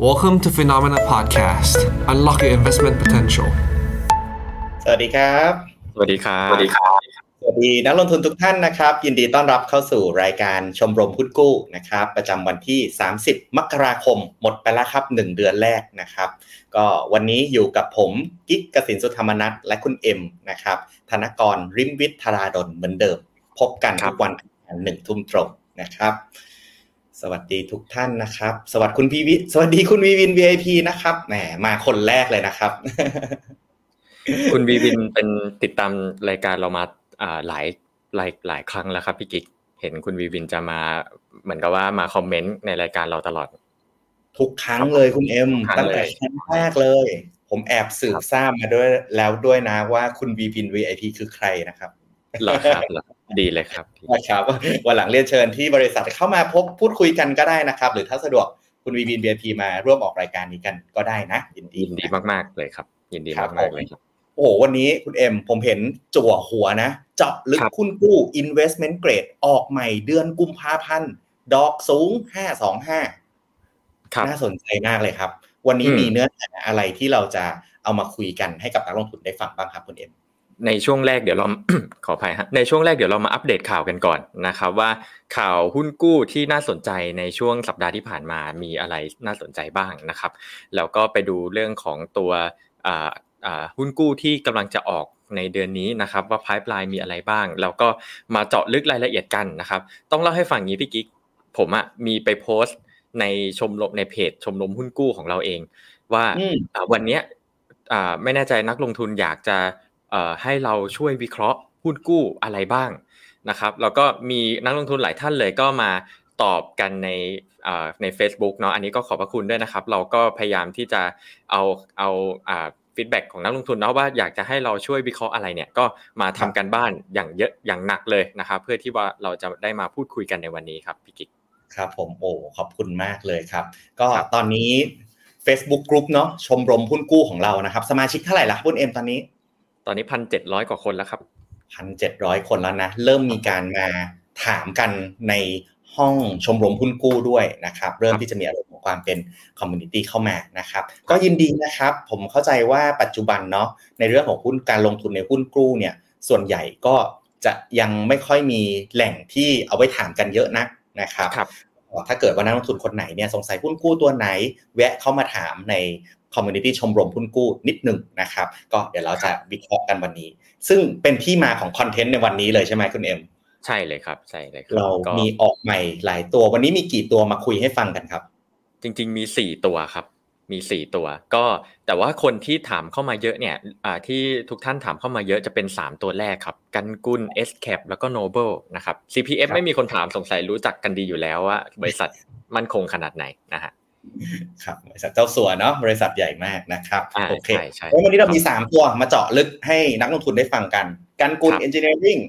Welcome to Phenomena Podcast. Unlock your investment potential. สวัสดีครับ สวัสดีครับ สวัสดีครับ สวัสดีนักลงทุนทุกท่านนะครับ ยินดีต้อนรับเข้าสู่รายการชมรมหุ้นกู้นะครับ ประจำวันที่ 30 มกราคม หมดไปแล้วครับ 1 เดือนแรกนะครับ ก็วันนี้อยู่กับผมกิ๊กกสินสุธรรมนัทและคุณเอ็มนะครับ ธนกรริมวิทย์ธราดลเหมือนเดิม พบกันทุกวันหนึ่งทุ่มตรงนะครับ สวัสดีทุกท่านนะครับ สวัสดีคุณพีวิสวัสดีคุณวีวิน VIP นะครับแหมมาคนแรกเลยนะครับ คุณวีวินเป็นติดตามรายการเรามาอ่าหลายหลายหลายครั้งแล้วครับพี่กิ๊กเห็นคุณวีวินจะมาเหมือนกับว่ามาคอมเมนต์ในรายการเราตลอด ทุกครั้งเลยคุณเอ็มทุกครั้ตั้งงเลยแต่ครั้งแรกเลย ผมแอบสืบทราบมาด้วยแล้วด้วยนะว่าคุณวีพิน VIP คือใครนะครับเหรอครับเหรอ ดีเลยครับนะครับวันหลังเรียนเชิญที่บริษัทเข้ามาพบพูดคุยกันก็ได้นะครับ หรือถ้าสะดวกคุณวีพิน VIP มาร่วมออกรายการนี้กันก็ได้นะ ยินดียินดีมากๆเลยครับ ยินดีครับมากๆเลยครับโอ้โหวันนี้คุณเอ็มผมเห็นจั่วหัวนะ เจาะลึกครับคุณกู้ investment grade ออกใหม่เดือนกุมภาพันธ์ดอกสูง 525ครับน่าสนใจมากเลยครับ วันนี้อืมมีเนื้อหาอะไรที่เราจะเอามาคุยกันให้กับนักลงทุนได้ฟังบ้างครับคุณเอ็ม ในช่วงแรกเดี๋ยวเราขออภัยฮะในช่วงแรกเดี๋ยวเรามาอัปเดตข่าวกันก่อนนะครับว่าข่าวหุ้นกู้ที่น่าสนใจในช่วงสัปดาห์ที่ผ่านมามีอะไรน่าสนใจบ้างนะครับแล้วก็ไปดูเรื่องของตัวอ่าอ่าหุ้นกู้ที่กำลังจะออกในเดือนนี้นะครับว่า pipeline มีอะไรบ้าง แล้วก็มาเจาะลึกรายละเอียดกันนะครับ ต้องเล่าให้ฟังงี้พี่กิ๊กผมอะมีไปโพสต์ในชมรมในเพจชมรมหุ้นกู้ของเราเอง ว่าอืมอ่าวันเนี้ยอ่าไม่แน่ใจนักลงทุนอยากจะเอ่อ ให้เราช่วยวิเคราะห์หุ้นกู้อะไรบ้างนะครับแล้วก็มีนักลงทุนหลายท่านเลยก็มาตอบกันในอ่าใน Facebook เนาะอันนี้ก็ขอบพระคุณด้วยนะครับ เราก็พยายามที่จะเอาเอาอ่าฟีดแบ็ของนักลงทุนเนาะว่าอยากจะให้เราช่วยวิเคราะห์อะไรเนี่ยก็มาทำกันบ้านอย่างเยอะอย่างหนักเลยนะครับ เพื่อที่ว่าเราจะได้มาพูดคุยกันในวันนี้ครับพี่กิ๊กครับผมโอ้ขอบคุณมากเลยครับ ก็ครับตอนนี้ Facebook Group เนาะชมรมหุ้นกู้ของเรานะครับ สมาชิกเท่าไหร่ละคุณเอ็มตอนนี้ ตอนนี้พันเจ็ดร้อยกว่าคนแล้วครับพันเจ็ดร้อยคนแล้วนะ เริ่มมีการมาถามกันในห้องชมรมหุ้นกู้ด้วยนะครับ เริ่มที่จะมีอารมณ์ของความเป็น community เข้ามานะครับ ก็ยินดีนะครับ ผมเข้าใจว่าปัจจุบันเนาะในเรื่องของหุ้นการลงทุนในหุ้นกู้เนี่ยส่วนใหญ่ก็จะยังไม่ค่อยมีแหล่งที่เอาไว้ถามกันเยอะนักนะครับครับถ้าเกิดว่านักลงทุนคนไหนเนี่ยสงสัยหุ้นกู้ตัวไหน แวะเข้ามาถามใน คอมมูนิตี้ชมรมหุ้นกู้นิดหนึ่งนะครับ ก็เดี๋ยวเราจะวิเคราะห์กันวันนี้ ซึ่งเป็นที่มาของคอนเทนต์ในวันนี้เลยใช่ไหมคุณเอ็มใช่เลยครับใช่เลยคบเราก็มีออกใหม่หลายตัว วันนี้มีกี่ตัวมาคุยให้ฟังกันครับ จริง ๆ มีสี่ตัวครับมีสี่ตัว ก็แต่ว่าคนที่ถามเข้ามาเยอะเนี่ยอ่าที่ทุกท่านถามเข้ามาเยอะจะเป็นสามตัวแรกครับ กันกุล S cap แล้วก็ Noble นะครับ CPF ครับไม่มีคนถามสงสัยรู้จักกันดีอยู่แล้วว่า บริษัทมั่นคงขนาดไหนนะฮะ ครับบริษัทเจ้าสัวเนาะบริษัทใหญ่มากนะครับอ่าโอเคใช่ใช่แล้ววันนี้เรามี 3 ตัวมาเจาะลึกให้นักลงทุนได้ฟังกันกันกุลครับ Engineering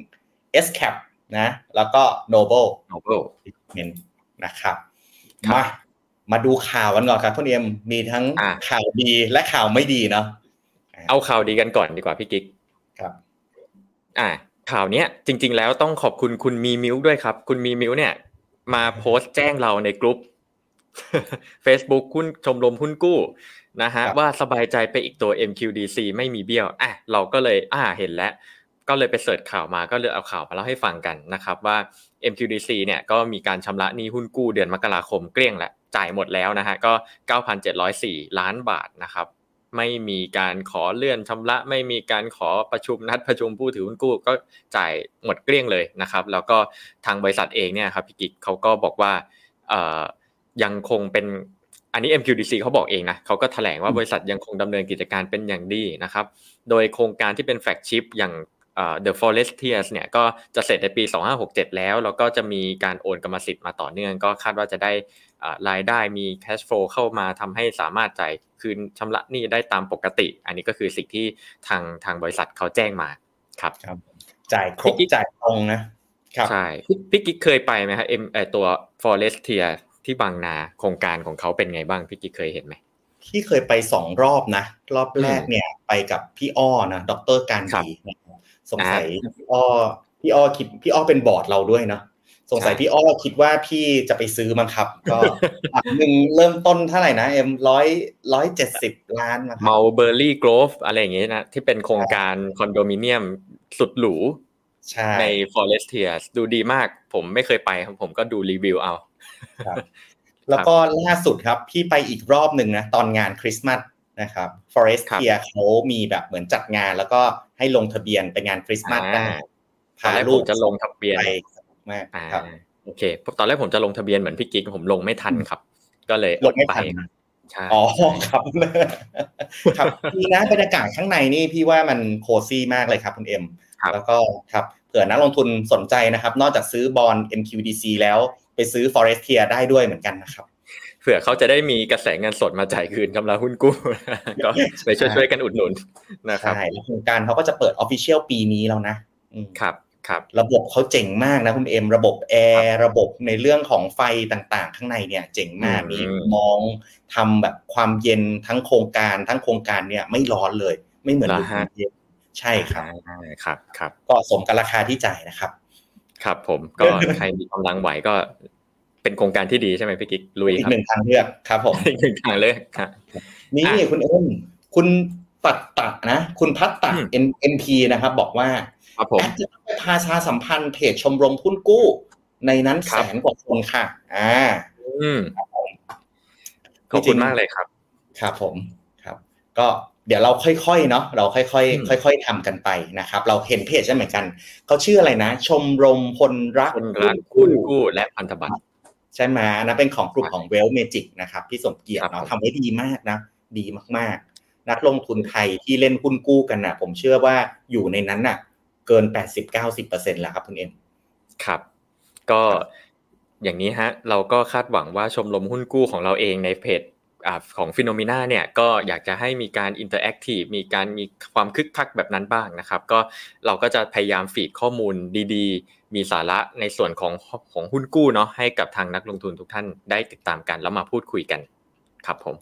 S cap นะแล้วก็ Noble Noble เมนนะครับครับมามาดูข่าวกันก่อนครับคุณเอ็มมีทั้งอะข่าวดีและข่าวไม่ดีเนาะเอาข่าวดีกันก่อนดีกว่าพี่กิ๊กครับ อ่า ข่าวเนี้ยจริง ๆ แล้วต้องขอบคุณคุณมีมิวด้วยครับ คุณมีมิวเนี่ย มาโพสต์แจ้งเราในกลุ่ม Facebook หุ้นชมรมหุ้นกู้นะฮะครับว่าสบายใจไปอีกตัว MQDC ไม่มีเบี้ยวอะเราก็เลยอ่าเห็นแล้ว ก็เลยไปเสิร์ชข่าวมาก็เลยเอาข่าวมาเล่าให้ฟังกันนะครับว่า MQDC เนี่ยก็มีการชำระหนี้หุ้นกู้เดือนมกราคมเกลี้ยงแล้วจ่ายหมดแล้วนะฮะก็ 9,704 ล้านบาทนะครับไม่มีการขอเลื่อนชำระ ไม่มีการขอประชุมนัดประชุมผู้ถือหุ้นกู้ก็จ่ายหมดเกลี้ยงเลยนะครับ แล้วก็ทางบริษัทเองเนี่ยครับพี่กิ๊กเขาก็บอกว่าเอ่อ ยังคงเป็นอันนี้ MQDC เขาบอกเองนะเขาก็แถลงว่าบริษัทยังคงดำเนินกิจการเป็นอย่างดีนะครับ โดยโครงการที่เป็นแฟกชิพอย่างเอ่อ The Forestiers เนี่ยก็จะเสร็จในปี 2567 แล้ว แล้วก็จะมีการโอนกรรมสิทธิ์มาต่อเนื่อง ก็คาดว่าจะได้อ่ารายได้มี cash flow เข้ามาทำให้สามารถจ่ายคืนชำระหนี้ได้ตามปกติ อันนี้ก็คือสิ่งที่ทางทางบริษัทเขาแจ้งมาครับครับจ่ายครบพี่กิ๊กจ่ายตรงนะครับใช่พี่พี่กิ๊กเคยไปไหมครับเอ็มเอ่อตัว Forestier ที่บางนาโครงการของเขาเป็นไงบ้างพี่กิ๊กเคยเห็นไหมที่เคยไปสองรอบนะ รอบแรกเนี่ยไปกับพี่อ้อนะดรการครับดีนะครับสงสัยพี่อ้อพี่อ้อคิดพี่อ้อเป็นบอร์ดเราด้วยเนาะสงสัยพี่อ้อคิดว่าพี่จะไปซื้อมั้งครับ ก็หนึ่งเริ่มต้นเท่าไหร่นะเอ็มร้อยร้อยเจ็ดสิบล้านนะครัเมาเบอร์รี่โกรฟอะไรอย่างเงี้ยนะที่เป็นโครงการคอนโดมิเนียมสุดหรูใช่ใน Forestier ดูดีมากผมไม่เคยไปครับผมก็ดูรีวิวเอา แล้วก็ล่าสุดครับพี่ไปอีกรอบหนึ่งนะตอนงานคริสต์มาสนะครับ Forest ครับเ e ียเขามีแบบเหมือนจัดงาน แล้วก็ให้ลงทะเบียนไปงานคริสต์มาสได้ตอนแรกผมจะลงทะเบียนไปสนุกมากอ่าครับโอเคตอนแรกผมจะลงทะเบียนเหมือนพี่กิ๊กผมลงไม่ทันครับ ก็เลยลงไม่อดทันปนะใช่อ๋อครับครับดีนะบรรยากาศข้างในนี่พี่ว่ามันโคซี่มากเลยครับคุณเอ็มครับแล้วก็ครับเผื่อนักลงทุนสนใจนะครับ นอกจากซื้อบอล MQDC แล้ว ไปซื้อ Forestier ได้ด้วยเหมือนกันนะครับเผื่อเขาจะได้มีกระแสเงินสดมาจ่ายคืนกำลังหุ้นกู้ก็ไปช่วยๆกันอุดหนุนนะครับใช่แล้วโครงการเขาก็จะเปิด Official ปีนี้แล้วนะอืมครับครับระบบเขาเจ๋งมากนะคุณเอ็มระบบแอร์ระบบในเรื่องของไฟต่างๆ ข้างในเนี่ยเจ๋งมากอืมมีมองทำแบบความเย็นทั้งโครงการทั้งโครงการเนี่ยไม่ร้อนเลย ไม่เหมือนเหรออยู่กรุฮะงเทพใช่ครับอ่าครับครับก็สมกับราคาที่จ่ายนะครับ ครับผมก็ใครมีกำลังไหวก็เป็นโครงการที่ดีใช่ไหมพี่กิ๊กลุยอีกครับหนึ่งทางเลือกครับผมอีกหนึ่งทางเลือกครับนี่อะคุณเอ็มคุณตัดตัดนะ คุณพัดตัดอืม N NP นะครับ บอกว่าครับผมแอดจะไปพาชาสัมพันธ์เพจชมรมหุ้นกู้ ในนั้นครัแสบนกว่าคนค่ะ อ่า อืมขอบคุณมากเลยครับ ครับผมครับ ก็ เดี๋ยวเราค่อยๆเนาะเราค่อยอืมๆค่อย ๆทำกันไปนะครับ เราเห็นเพจใช่เหมือนกันเขาชื่ออะไรนะ ชมรมพลรักคนรักหุ้นกู้และพันธบัตรใช่ไหมนะเป็นของกลุ่มของ Wealth Magik นะครับพี่สมเกียรติครัติบเนาะผมทำไว้ดีมากนะ ดีมากๆ นักลงทุนไทยที่เล่นหุ้นกู้กันนะผมเชื่อว่าอยู่ในนั้นน่ะ เกิน80-90%แล้วครับคุณเอ็มครับ ก็อย่างนี้ฮะ เราก็คาดหวังว่าชมรมหุ้นกู้ของเราเองในเพจอ่า ของ FINNOMENA เนี่ยก็อยากจะให้มีการ interactive มีการมีความคึกคักแบบนั้นบ้างนะครับ ก็เราก็จะพยายาม feed ข้อมูลดีๆ มีสาระในส่วนของของหุ้นกู้เนาะให้กับทางนักลงทุนทุกท่านได้ติดตามกันแล้วมาพูดคุยกันครับผม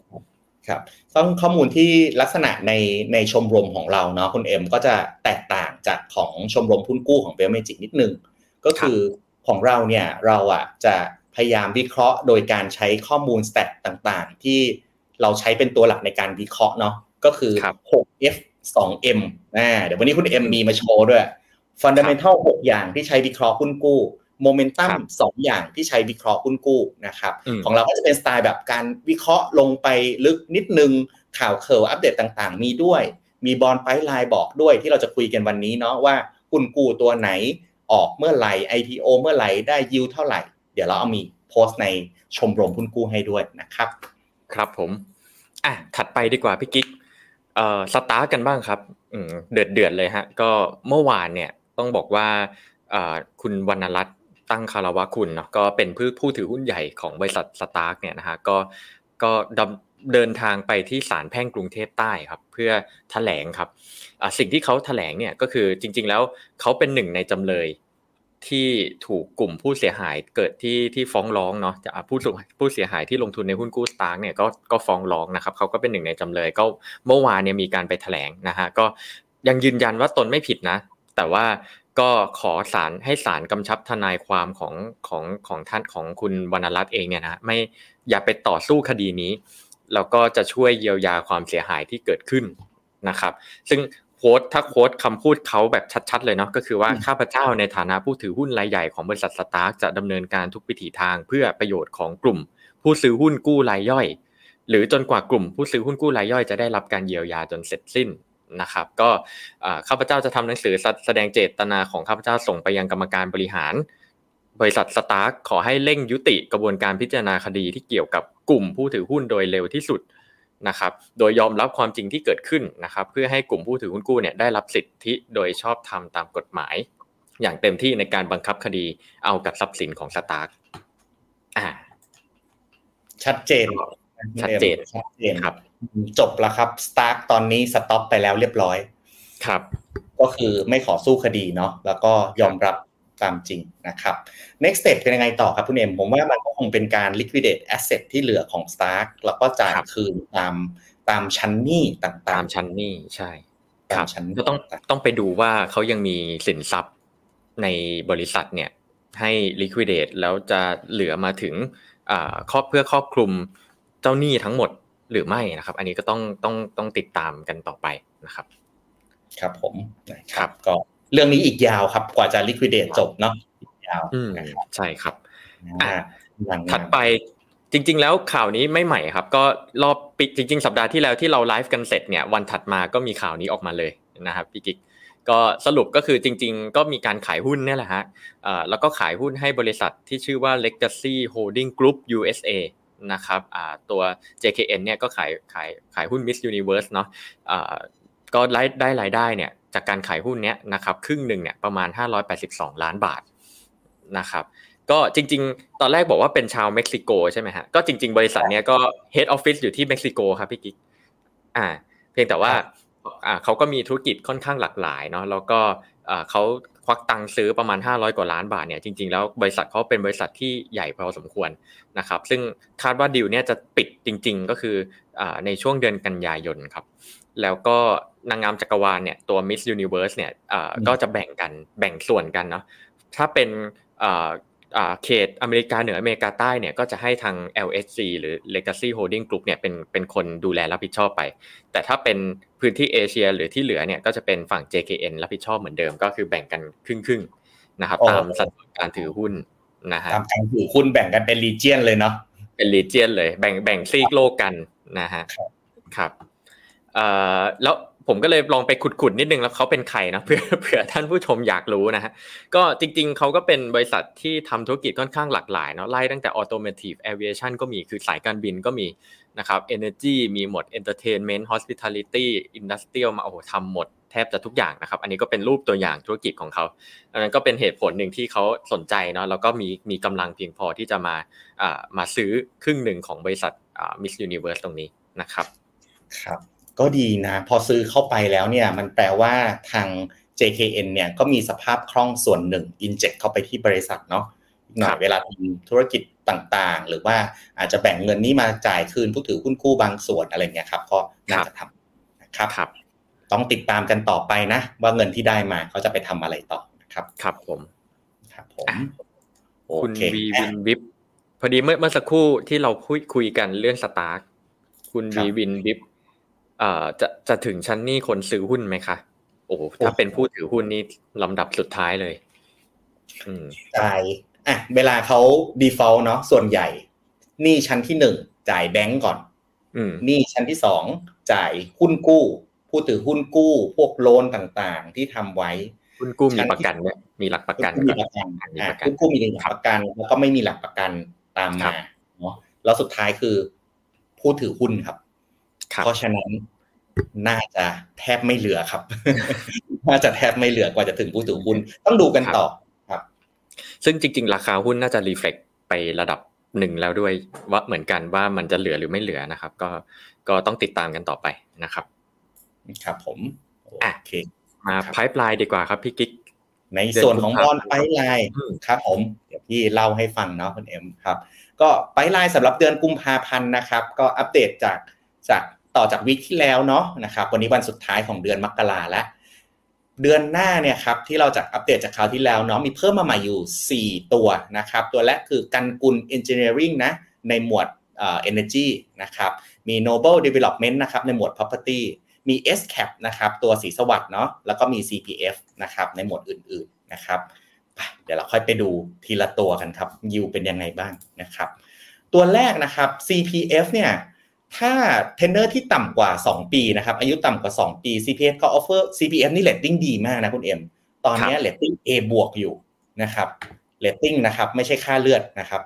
ครับต้องข้อมูลที่ลักษณะในในชมรมของเราเนาะคุณเอ็มก็จะแตกต่างจากของชมรมหุ้นกู้ของเบลเมจิกนิดนึง ก็คือของเราเนี่ยเราอะจะ พยายามวิเคราะห์โดยการใช้ข้อมูลสแตทต่างๆ ที่เราใช้เป็นตัวหลักในการวิเคราะห์เนาะก็คือครับ 6F 2M อ่าเดี๋ยววันนี้คุณเอ็มมีมาโชว์ด้วย Fundamental 6 อย่างที่ใช้วิเคราะห์หุ้นกู้ Momentum ครับสองอย่างที่ใช้วิเคราะห์หุ้นกู้นะครับอืมของเราก็จะเป็นสไตล์แบบการวิเคราะห์ลงไปลึกนิดนึงข่าวคราวอัปเดตต่างๆ มีด้วย มี bond pipeline บอกด้วยที่เราจะคุยกันวันนี้เนาะว่าหุ้นกู้ตัวไหนออกเมื่อไหร่ IPO เมื่อไหร่ได้ยิวเท่าไหร่ เดี๋ยวเราเอามีโพสต์ในชมรมหุ้นกู้ให้ด้วยนะครับ ครับผมอะถัดไปดีกว่าพี่กิ๊กเอ่อ STARK กันบ้างครับอืมเดือดเดือดเลยฮะก็เมื่อวานเนี่ยต้องบอกว่าเอ่อคุณวรรณรัตน์ตั้งคารวะคุณเนาะก็เป็นผู้ผู้ถือหุ้นใหญ่ของบริษัท STARK เนี่ยนะฮะก็ก็ดำเดินทางไปที่ศาลแพ่งกรุงเทพใต้ครับ เพื่อแถลงครับสิ่งที่เขาแถลงเนี่ยก็คือจริง ๆ แล้วเขาเป็นหนึ่งในจำเลย ที่ถูกกลุ่มผู้เสียหายเกิดที่ที่ฟ้องร้องเนาะจะผู้สูผู้เสียหายที่ลงทุนในหุ้นกู้ STARK เนี่ยก็ก็ฟ้องร้องนะครับเขาก็เป็นหนึ่งในจำเลยก็เมื่อวานเนี่ยมีการไปแถลงนะฮะก็ยังยืนยันว่าตนไม่ผิดนะ แต่ว่าก็ขอศาลให้ศาลกำชับทนายความของของของท่านของคุณวรรณรัตน์เองเนี่ยนะไม่อย่าไปต่อสู้คดีนี้แล้วก็จะช่วยเยียวยาความเสียหายที่เกิดขึ้นนะครับ ซึ่ง quote ถ้า quote คำพูดเขาแบบชัดๆเลยเนาะก็คือว่าข้าพเจ้าในฐานะผู้ถือหุ้นรายใหญ่ของบริษัท STARK จะดำเนินการทุกวิถีทางเพื่อประโยชน์ของกลุ่ม ผู้ซื้อหุ้นกู้รายย่อย หรือจนกว่ากลุ่มผู้ซื้อหุ้นกู้รายย่อยจะได้รับการเยียวยาจนเสร็จสิ้นนะครับ ก็ข้าพเจ้าจะทำหนังสือแสดงเจตนาของข้าพเจ้าส่งไปยังกรรมการบริหาร บริษัทสตาร์ขอให้เร่งยุติกระบวนการพิจารณาคดีที่เกี่ยวกับกลุ่มผู้ถือหุ้นโดยเร็วที่สุด นะครับโดยยอมรับความจริงที่เกิดขึ้นนะครับเพื่อให้กลุ่มผู้ถือหุ้นกู้เนี่ยได้รับสิทธิโดยชอบธรรมตามกฎหมาย อย่างเต็มที่ในการบังคับคดีเอากับทรัพย์สินของ Stark อ่าชัดเจนชัดเจนชัดเจนครับจบแล้วครับ Stark ตอนนี้ stop ไปแล้วเรียบร้อยครับ ก็คือไม่ขอสู้คดีเนาะแล้วก็ยอมรับ ตามจริงนะครับ next step เป็นยังไงต่อครับคุณเอ็มผมว่ามันก็คงเป็นการ liquidate asset ที่เหลือของ Stark แล้วก็จ่ายครับคืนตามตามชั้นหนี้ต่างๆ ตามชั้นหนี้ใช่ตามชั้นหนี้ก็ต้องต้องไปดูว่าเขายังมีสินทรัพย์ในบริษัทเนี่ยให้ liquidate แล้วจะเหลือมาถึงครอบเพื่อครอบคลุมเจ้าหนี้ทั้งหมดหรือไม่นะครับ อันนี้ก็ต้องต้องต้องติดตามกันต่อไปนะครับ ครับผมครับก็ เรื่องนี้อีกยาวครับกว่าจะ liquidate จบเนาะยาวนะครับใช่ครับถัดไปจริง ๆ แล้วข่าวนี้ไม่ใหม่ครับ ก็รอบปิดจริง ๆ สัปดาห์ที่แล้วที่เราไลฟ์กันเสร็จเนี่ยวันถัดมาก็มีข่าวนี้ออกมาเลยนะครับพี่กิ๊กก็สรุปก็คือจริง ๆ ก็มีการขายหุ้นนี่แหละฮะแล้วก็ขายหุ้นให้บริษัทที่ชื่อว่า Legacy Holding Group USA นะครับตัว JKN เนี่ยก็ขายขายขายหุ้น Miss Universe เนาะก็ได้ได้รายได้เนี่ย จากการขายหุ้นเนี้ยนะครับครึ่งหนึ่งเนี่ยประมาณ 582 ล้านบาทนะครับก็จริง ๆ ตอนแรกบอกว่าเป็นชาวเม็กซิโกใช่ไหมฮะก็จริง ๆ บริษัทเนี้ยก็ Head Office อยู่ที่เม็กซิโกครับพี่กิ๊กอ่า เพียงแต่ว่าอ่าเขาก็มีธุรกิจค่อนข้างหลากหลายเนาะแล้วก็อ่าเขาควักตังค์ซื้อประมาณ 500 กว่าล้านบาทเนี่ยจริง ๆ แล้วบริษัทเขาเป็นบริษัทที่ใหญ่พอสมควรนะครับซึ่งคาดว่าดีลเนี่ยจะปิดจริง ๆ ก็คืออ่าในช่วงเดือนกันยายนครับ แล้วก็นางงามจักรวาลเนี่ยตัว Miss Universe เนี่ยอ่าก็จะแบ่งกันแบ่งส่วนกันเนาะถ้าเป็นอ่าเขตอเมริกาเหนืออเมริกาใต้เนี่ยก็จะให้ทาง LSC หรือ Legacy Holding Group เนี่ยเป็นเป็นคนดูแลรับผิดชอบไป แต่ถ้าเป็นพื้นที่เอเชียหรือที่เหลือเนี่ยก็จะเป็นฝั่ง JKN รับผิดชอบเหมือนเดิมก็คือแบ่งกันครึ่งครึ่งนะครับตามสัดส่วนการถือหุ้นนะฮะตามการถือหุ้นแบ่งกันเป็นรีเจียนเลยเนาะเป็นรีเจียนเลยแบ่งแบ่งซีกโลกกันนะฮะครับเอ่อ แล้วผมก็เลยลองไปขุดๆนิดนึงแล้วเขาเป็นใครนะเพื่อเผื่อท่านผู้ชมอยากรู้นะฮะก็จริงๆเขาก็เป็นบริษัทที่ทำธุรกิจค่อนข้างหลากหลายเนาะไล่ตั้งแต่ automotive aviation ก็มีคือสายการบินก็มีนะครับ energy มีหมด entertainment hospitality industrial มาโอ้โหทำหมดแทบจะทุกอย่างนะครับ อันนี้ก็เป็นรูปตัวอย่างธุรกิจของเขาอันนั้นก็เป็นเหตุผลหนึ่งที่เขาสนใจเนาะแล้วก็มีมีกำลังเพียงพอที่จะมาอ่ามาซื้อครึ่งหนึ่งของบริษัทอ่า Miss Universe ตรงนี้นะครับ ครับ ก็ดีนะ พอซื้อเข้าไปแล้วเนี่ยมันแปลว่าทาง JKN เนี่ยก็มีสภาพคล่องส่วนหนึ่งอินเจกเข้าไปที่บริษัทเนาะหน่อยเวลาทำธุรกิจต่างๆ หรือว่าอาจจะแบ่งเงินนี้มาจ่ายคืนผู้ถือหุ้นกู้บางส่วนอะไรเงี้ยครับก็น่าจะทำนะครับครับต้องติดตามกันต่อไปนะ ว่าเงินที่ได้มาเขาจะไปทำอะไรต่อครับครับผมครับผมคุณวีวินวิบพอดีเมื่อเมื่อสักครู่ที่เราคุยคุยกันเรื่องสตาร์คุณวีวินวิบอ่อ จะจะถึงชั้นนี้คนซื้อหุ้นไหมคะ โอ้ถ้าเป็นผู้ถือหุ้นนี่ลำดับสุดท้ายเลยอืมจ่ายอะเวลาเขา default เนาะส่วนใหญ่นี่ชั้นที่หนึ่งจ่ายแบงก์ก่อนอืมนี่ชั้นที่สองจ่ายหุ้นกู้ ผู้ถือหุ้นกู้ พวกโลนต่างๆ ที่ทำไว้ หุ้นกู้มีประกันเนี่ยมีหลักประกันมีประกันอ่าหุ้นกู้มีหลักประกันแล้วก็ไม่มีหลักประกันตามมาเนาะแล้วสุดท้ายคือ ผู้ถือหุ้นครับ เพราะฉะนั้น น่าจะแทบไม่เหลือครับ น่าจะแทบไม่เหลือกว่าจะถึงผู้ถือหุ้นต้องดูกันต่อครับ ซึ่งจริง ๆ ราคาหุ้นน่าจะรีเฟล็กไประดับหนึ่งแล้วด้วยว่าเหมือนกันว่ามันจะเหลือหรือไม่เหลือนะครับ ก็ก็ต้องติดตามกันต่อไปนะครับ ครับผมโอเคมาไพ่ปลายดีกว่าครับพี่กิ๊กในส่วนของบอลไพไลน์ครับ ผมเดี๋ยวพี่เล่าให้ฟังเนาะคุณเอ็มครับ ก็ไพไลน์สำหรับเดือนกุมภาพันธ์นะครับ ก็อัปเดตจากจาก ต่อจากวิกที่แล้วเนาะนะครับ วันนี้วันสุดท้ายของเดือนมกราแล้วเดือนหน้าเนี่ยครับที่เราจะอัปเดตจากคราวที่แล้วเนาะมีเพิ่มมาใหม่อยู่ 4 ตัวนะครับ ตัวแรกคือกันกุล Engineering นะในหมวดเอ่อ Energy นะครับมี Noble Development นะครับในหมวด Property มี SCAP นะครับตัวสีสวัสด์เนาะแล้วก็มี CPF นะครับในหมวดอื่นๆนะครับเดี๋ยวเราค่อยไปดูทีละตัวกันครับยิวเป็นยังไงบ้างนะครับ ตัวแรกนะครับ CPF เนี่ย ถ้าเทนเนอร์ที่ต่ำกว่า 2 ปีนะครับ อายุต่ำกว่า 2 ปี CPF ก็ offer CPF นี่เลตติ้งดีมากนะคุณเอ็ม ตอนนี้เลตติ้ง A บวกอยู่นะครับเลตติ้งนะครับ ไม่ใช่ค่าเลือดนะครับ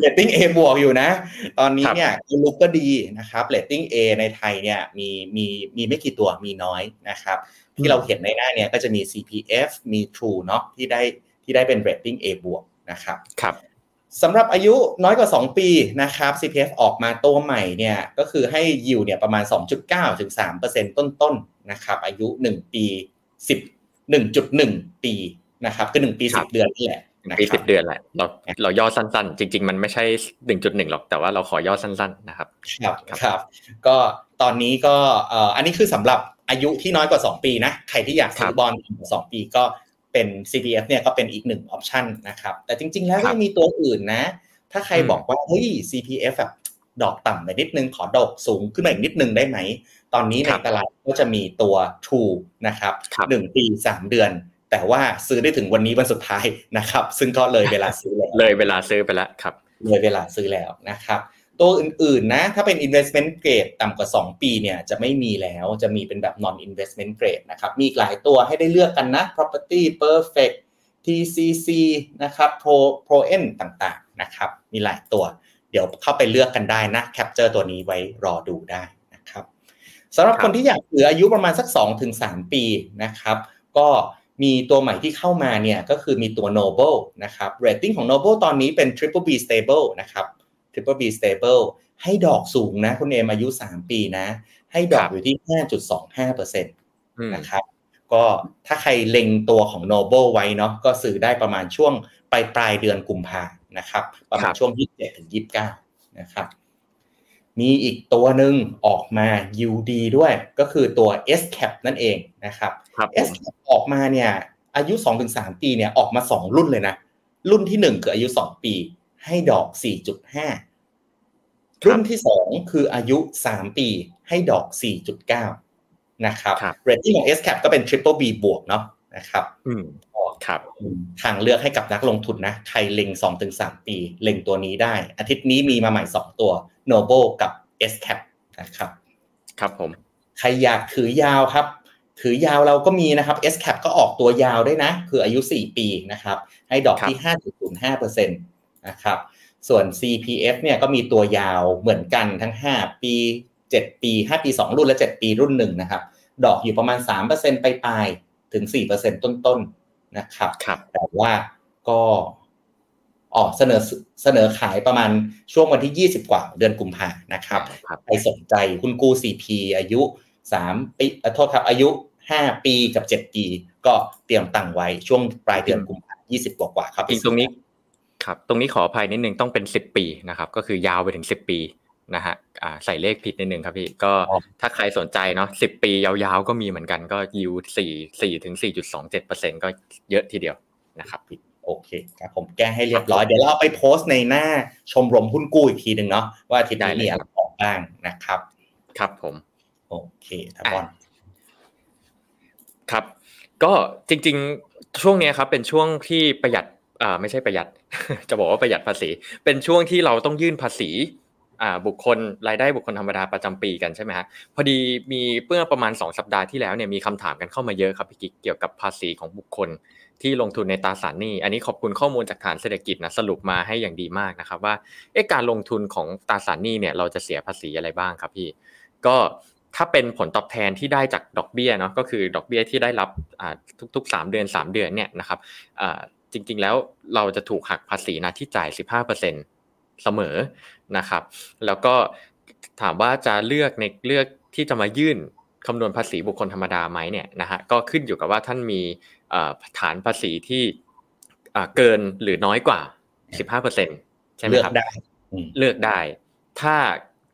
เลตติ้ง A บวกอยู่นะ ตอนนี้เนี่ยลุกก็ดีนะครับเลตติ้ง A ในไทยเนี่ยมีมีมีไม่กี่ตัวมีน้อยนะครับ ที่เราเห็นในหน้าเนี่ยก็จะมี CPF มี True เนาะที่ได้ที่ได้เป็นเรตติ้ง A บวกนะครับครับ สำหรับอายุน้อยกว่า 2 ปีนะครับ CPF ออกมาตัวใหม่เนี่ยก็คือให้ยิวเนี่ยประมาณ 2.9ถึง3%ต้นๆนะครับ อายุ 1 ปี 10 1.1 ปีนะครับก็1ปี 10 เดือนนี่แหละปีสิบเดือนแหละเราเราย่อสั้นๆ จริง ๆ มันไม่ใช่หนึ่งจุดหนึ่งหรอกแต่ว่าเราขอย่อสั้น ๆ นะครับ ครับครับ ก็ตอนนี้ก็อันนี้คือสำหรับอายุที่น้อยกว่า2ปีนะใครที่อยากซื้อบอลสองปีก็ เป็น CPF เนี่ยก็เป็นอีกหนึ่งออปชันนะครับ แต่จริง ๆ แล้วครัก็บมีตัวอื่นนะ ถ้าใครอืมบอกว่าเฮ้ย CPF แบบดอกต่ำไปนิดนึงขอดอกสูงขึ้นมาอีกนิดนึงได้ไหม ตอนนี้ในตลาดก็จะมีตัว True นะครับครับหนึ่งปีสามเดือน แต่ว่าซื้อได้ถึงวันนี้วันสุดท้ายนะครับ ซึ่งก็เลยเวลาซื้อแล้วเลยเวลาซื้อไปแล้วครับ เลยเวลาซื้อแล้วนะครับ ตัวอื่นๆนะ ถ้าเป็น investment grade ต่ำกว่า 2 ปีเนี่ยจะไม่มีแล้วจะมีเป็นแบบ non investment grade นะครับ มีอีกหลายตัวให้ได้เลือกกันนะ property perfect TCC นะครับ pro pro n ต่างๆนะครับ มีหลายตัว เดี๋ยวเข้าไปเลือกกันได้นะ capture ตัวนี้ไว้รอดูได้นะครับสำหรับครับคนที่อยากเหลืออายุประมาณสัก 2-3 ปีนะครับ ก็มีตัวใหม่ที่เข้ามาเนี่ยก็คือมีตัว Noble นะครับ rating ของ Noble ตอนนี้เป็น Triple B stable นะครับ Triple B stable ให้ดอกสูงนะ คุณเอมอายุ 3 ปีนะ ให้ดอกอยู่ที่ 5.25%อืมนะครับ ก็ถ้าใครเล็งตัวของ Noble ไว้เนาะก็ซื้อได้ประมาณช่วงปลายปลายๆเดือนกุมภานะครับ ประมาณช่วง 27ถึง29 นะครับ มีอีกตัวหนึ่งออกมา UD ด้วยก็คือตัว S cap นั่นเองนะครับครับผ S ม cap ออกมาเนี่ยอายุ 2-3 ปีเนี่ยออกมา 2 รุ่นเลยนะ รุ่นที่ 1 คืออายุ 2 ปี ให้ดอก 4.5 รุ่นที่ 2 คืออายุ 3 ปีให้ดอก 4.9 นะครับครับเรตติ้งของ S cap ก็เป็น Triple B บวกเนาะนะครับอืมครับ ทางเลือกให้กับนักลงทุนนะ ใครเล็ง 2-3 ปี เล็งตัวนี้ได้ อาทิตย์นี้มีมาใหม่ 2 ตัว Noble กับ S cap นะครับ ครับผม ใครอยากถือยาวครับถือยาวเราก็มีนะครับ S cap ก็ออกตัวยาวได้นะ คืออายุ 4 ปีนะครับ ให้ดอกที่ 5.05% นะครับ ส่วน CPF เนี่ยก็มีตัวยาวเหมือนกันทั้ง 5 ปี 7 ปี 5 ปี 2 รุ่นและ 7 ปีรุ่นหนึ่งนะครับ ดอกอยู่ประมาณ3%ไปปลายๆถึง 4%ต้นๆนะครับครับแต่ว่าก็ออกเสนอเสนอขายประมาณช่วงวันที่ 20 กว่าเดือนกุมภานะครับครับใครสนใจคุณกู้ CP อายุ3ปีเอ่อโทษครับอายุ 5 ปีกับ 7 ปี ก็เตรียมตังค์ไว้ช่วงปลายเดือนกุมภาพันธ์20 กว่ากว่าๆครับจริงตรงนี้ ครับ ตรงนี้ขออภัยนิดนึงต้องเป็นสิบปีนะครับ ก็คือยาวไปถึงสิบปีนะฮะอ่าใส่เลขผิดนิดนึงครับพี่ ก็ถ้าใครสนใจเนาะสิบปียาวๆก็มีเหมือนกันก็ยิวสี่สี่ถึงสี่จุดสองเจ็ดเปอร์เซ็นก็เยอะทีเดียวนะครับโอเคครับผมแก้ให้เรียบร้อย เดี๋ยวเราเอาไปโพสต์ในหน้าชมรมหุ้นกู้อีกทีหนึ่งเนาะว่าอาทิตย์นี้ได้เลยมีอะไรออกบ้างนะครับ ครับผม โอเคทับบอลครับ ก็จริง ๆ ช่วงเนี้ยครับเป็นช่วงที่ประหยัด อ่าไม่ใช่ประหยัด จะบอกว่าประหยัดภาษี เป็นช่วงที่เราต้องยื่นภาษีอ่าบุคคลรายได้บุคคลธรรมดาประจำปีกันใช่ไหมฮะพอดีมีเมื่อประมาณ 2 สัปดาห์ที่แล้วเนี่ยมีคำถามกันเข้ามาเยอะครับพี่กิ๊กเกี่ยวกับภาษีของบุคคลที่ลงทุนในตราสารหนี้ อันนี้ขอบคุณข้อมูลจากฐานเศรษฐกิจนะสรุปมาให้อย่างดีมากนะครับว่าเอ๊ะการลงทุนของตราสารหนี้เนี่ยเราจะเสียภาษีอะไรบ้างครับพี่ ก็ถ้าเป็นผลตอบแทนที่ได้จากดอกเบี้ยเนาะก็คือดอกเบี้ยที่ได้รับอ่าทุกๆ 3 เดือน 3 เดือนเนี่ยนะครับอ่า จริง ๆ แล้วเราจะถูกหักภาษีนะที่จ่าย 15%เสมอนะครับ แล้วก็ถามว่าจะเลือกในเลือกที่จะมายื่นคำนวณภาษีบุคคลธรรมดาไหมเนี่ยนะฮะก็ขึ้นอยู่กับว่าท่านมีอ่าฐานภาษีที่อ่าเกินหรือน้อยกว่า 15%ใช่ไหมเลือกครับได้อืมเลือกได้ ถ้า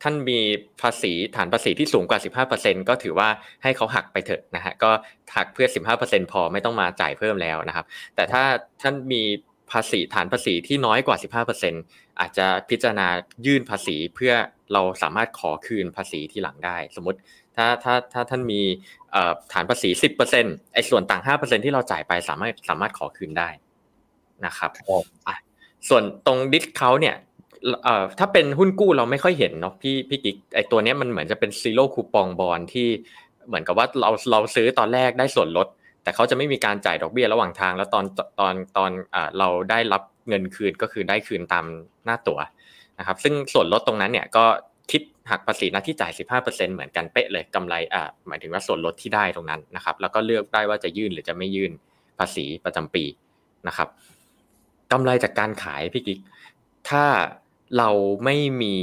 ท่านมีภาษีฐานภาษีที่สูงกว่า 15%ก็ถือว่าให้เขาหักไปเถอะนะฮะก็หักเผื่อ 15%พอไม่ต้องมาจ่ายเพิ่มแล้วนะครับ แต่ถ้าท่านมีภาษีฐานภาษีที่น้อยกว่า 15%อาจจะพิจารณายื่นภาษีเพื่อเราสามารถขอคืนภาษีที่หลังได้ สมมติถ้าถ้าถ้าท่านมีเอ่อฐานภาษี 10%ไอ้ส่วนต่าง 5%ที่เราจ่ายไปสามารถสามารถขอคืนได้นะครับครับอะส่วนตรง dis เขาเนี่ย เอ่อถ้าเป็นหุ้นกู้เราไม่ค่อยเห็นเนาะพี่พี่กิ๊กไอตัวเนี้ยมันเหมือนจะเป็น zero coupon bond ที่เหมือนกับว่าเราเราซื้อตอนแรกได้ส่วนลด แต่เขาจะไม่มีการจ่ายดอกเบี้ยระหว่างทาง แล้วตอนตอนตอนอ่าเราได้รับเงินคืนก็คือได้คืนตามหน้าตั๋วนะครับ ซึ่งส่วนลดตรงนั้นเนี่ยก็คิดหักภาษีหน้าที่จ่าย 15%เหมือนกันเป๊ะเลยกำไรอ่าหมายถึงว่าส่วนลดที่ได้ตรงนั้นนะครับ แล้วก็เลือกได้ว่าจะยื่นหรือจะไม่ยื่นภาษีประจำปีนะครับกำไรจากการขายพี่กิ๊กถ้า เราไม่มี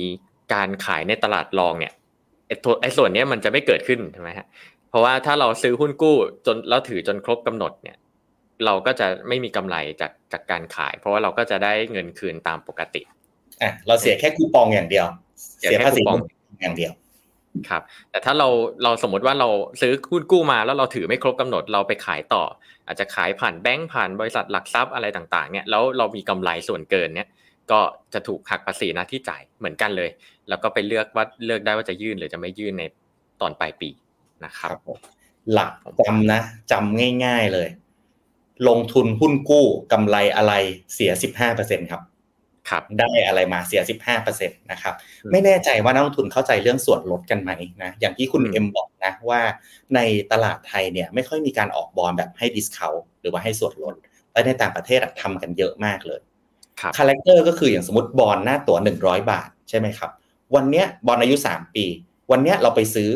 การขายในตลาดรองเนี่ยไอ้ตัวไอ้ส่วนเนี้ยมันจะไม่เกิดขึ้นใช่ไหมฮะเพราะว่าถ้าเราซื้อหุ้นกู้จนแล้วถือจนครบกำหนดเนี่ยเราก็จะไม่มีกำไรจากจากการขาย เพราะว่าเราก็จะได้เงินคืนตามปกติอะเราเสียแค่คูปองอย่างเดียว เสียเสียแค่ภาษีคูปองอย่างเดียว ครับ แต่ถ้าเราเราสมมติว่าเราซื้อหุ้นกู้มาแล้วเราถือไม่ครบกำหนดเราไปขายต่อ อาจจะขายผ่านแบงก์ผ่านบริษัทหลักทรัพย์อะไรต่าง ๆ เนี่ยแล้วเรามีกำไรส่วนเกินเนี่ย ก็จะถูกหักภาษีหน้าที่จ่ายเหมือนกันเลย แล้วก็ไปเลือกว่าเลือกได้ว่าจะยื่นหรือจะไม่ยื่นในตอนปลายปีนะครับหลักจำนะจำง่าย ๆเลย ลงทุนหุ้นกู้กำไรอะไรเสียสิบห้าเปอร์เซ็นครับครับได้อะไรมาเสียสิบห้าเปอร์เซ็นตนะครับ ไม่แน่ใจว่านักลงทุนเข้าใจเรื่องส่วนลดกันไหมนะ อย่างที่คุณเอ็มบอกนะว่าในตลาดไทยเนี่ยไม่ค่อยมีการออกบอลแบบให้ดิสคาวหรือว่าให้ส่วนลด แต่ในต่างประเทศทำกันเยอะมากเลย ครับ character ก็คืออย่างสมมติบอลหน้าตั๋วหนึ่งร้อยบาทใช่ไหมครับ วันเนี้ยบอลอายุสามปี วันเนี้ยเราไปซื้อ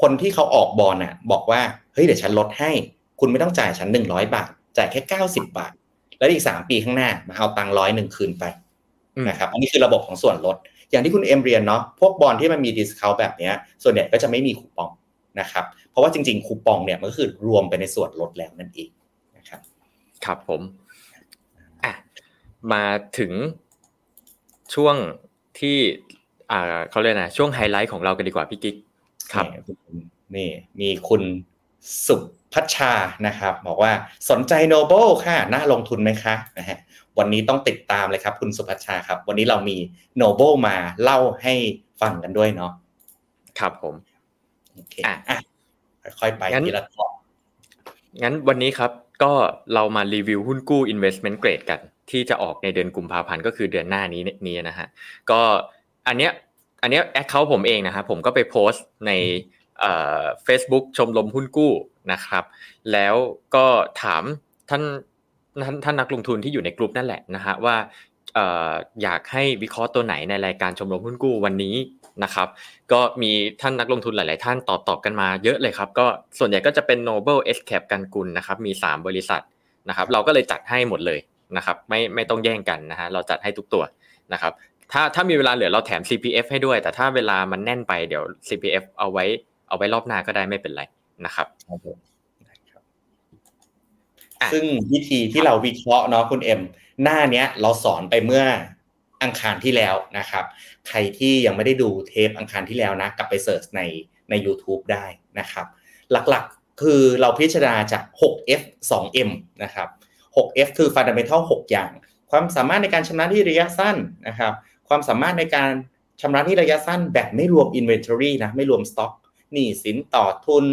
คนที่เขาออกบอลน่ะ บอกว่าเฮ้ยเดี๋ยวฉันลดให้ คุณไม่ต้องจ่ายฉันหนึ่งร้อยบาท จ่ายแค่เก้าสิบาท แล้วอีกสามปีข้างหน้ามาเอาตังค์ร้อยหนึ่งคืนไปอืมนะครับอันนี้คือระบบของส่วนลด อย่างที่คุณเอ็มเรียนเนาะพวก bond ที่มันมี discount แบบเนี้ยส่วนใหญ่ก็จะไม่มีคูปองนะครับ เพราะว่าจริงๆคูปองเนี่ยมันก็คือรวมไปในส่วนลดแล้วนั่นเองนะครับ ครับผมอะ มาถึงช่วงที่อ่าเขาเรียกนะช่วงไฮไลท์ของเรากันดีกว่าพี่กิ๊กครับ นี่มีคุณสุพัชชานะครับ บอกว่าสนใจ Noble ค่ะน่าลงทุนไหมคะนะฮะวันนี้ต้องติดตามเลยครับ คุณสุพัชชาครับ วันนี้เรามี Noble มาเล่าให้ฟังกันด้วยเนาะครับผมโอเคอะอะค่อยๆไปงั้นทีละข้องั้นวันนี้ครับก็เรามารีวิวหุ้นกู้ investment grade กัน ที่จะออกในเดือนกุมภาพันธ์ก็คือเดือนหน้านี้นี้นะฮะก็อันเนี้ยอันเนี้ยแอคเคาท์ผมเองนะครับผมก็ไปโพสต์ในเอ่อ Facebook ชมรมหุ้นกู้นะครับ แล้วก็ถามท่านท่านท่านนักลงทุนที่อยู่ในกลุ่มนั่นแหละนะฮะว่าเอ่ออยากให้วิเคราะห์ตัวไหนในรายการชมรมหุ้นกู้วันนี้นะครับ ก็มีท่านนักลงทุนหลาย ๆ ท่านตอบตอบกันมาเยอะเลยครับ ก็ส่วนใหญ่ก็จะเป็น Noble S Cap กันกุลนะครับ มี 3 บริษัทนะครับ เราก็เลยจัดให้หมดเลย นะครับไม่ไม่ต้องแย่งกันนะฮะเราจัดให้ทุกตัวนะครับถ้าถ้ามีเวลาเหลือเราแถม CPF ให้ด้วย แต่ถ้าเวลามันแน่นไปเดี๋ยว CPF เอาไว้เอาไว้รอบหน้าก็ได้ไม่เป็นไรนะครับครับผมนะครับอะซึ่งวิธีที่เราวิเคราะห์เนาะคุณเอ็มหน้าเนี้ยเราสอนไปเมื่ออังคารที่แล้วนะครับ ใครที่ยังไม่ได้ดูเทปอังคารที่แล้วนะ กลับไปเสิร์ชในใน YouTube ได้นะครับ หลักๆคือเราพิจารณาจาก 6F 2M นะครับ 6F คือ fundamental 6 อย่าง ความสามารถในการชำระหนี้ระยะสั้นนะครับ ความสามารถในการชำระหนี้ระยะสั้นแบบไม่รวม inventory นะ ไม่รวม stock หนี้สินต่อทุน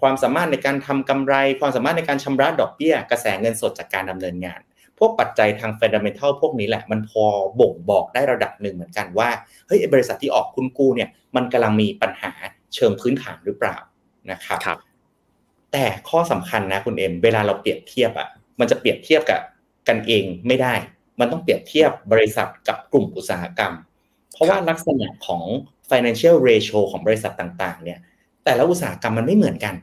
ความสามารถในการทำกำไร ความสามารถในการชำระดอกเบี้ย กระแสเงินสดจากการดำเนินงาน พวกปัจจัยทาง fundamental พวกนี้แหละ มันพอบ่งบอกได้ระดับหนึ่งเหมือนกันว่า เฮ้ยไอ้บริษัทที่ออกคุณกู้เนี่ย มันกำลังมีปัญหาเชิงพื้นฐานหรือเปล่านะครับครับแต่ข้อสำคัญนะคุณเอ็ม เวลาเราเปรียบเทียบอะ มันจะเปรียบเทียบกับกันเองไม่ได้ มันต้องเปรียบเทียบบริษัทกับกลุ่มอุตสาหกรรม เพราะว่าลักษณะของ financial ratio ของบริษัทต่าง ๆ เนี่ย แต่ละอุตสาหกรรมมันไม่เหมือนกัน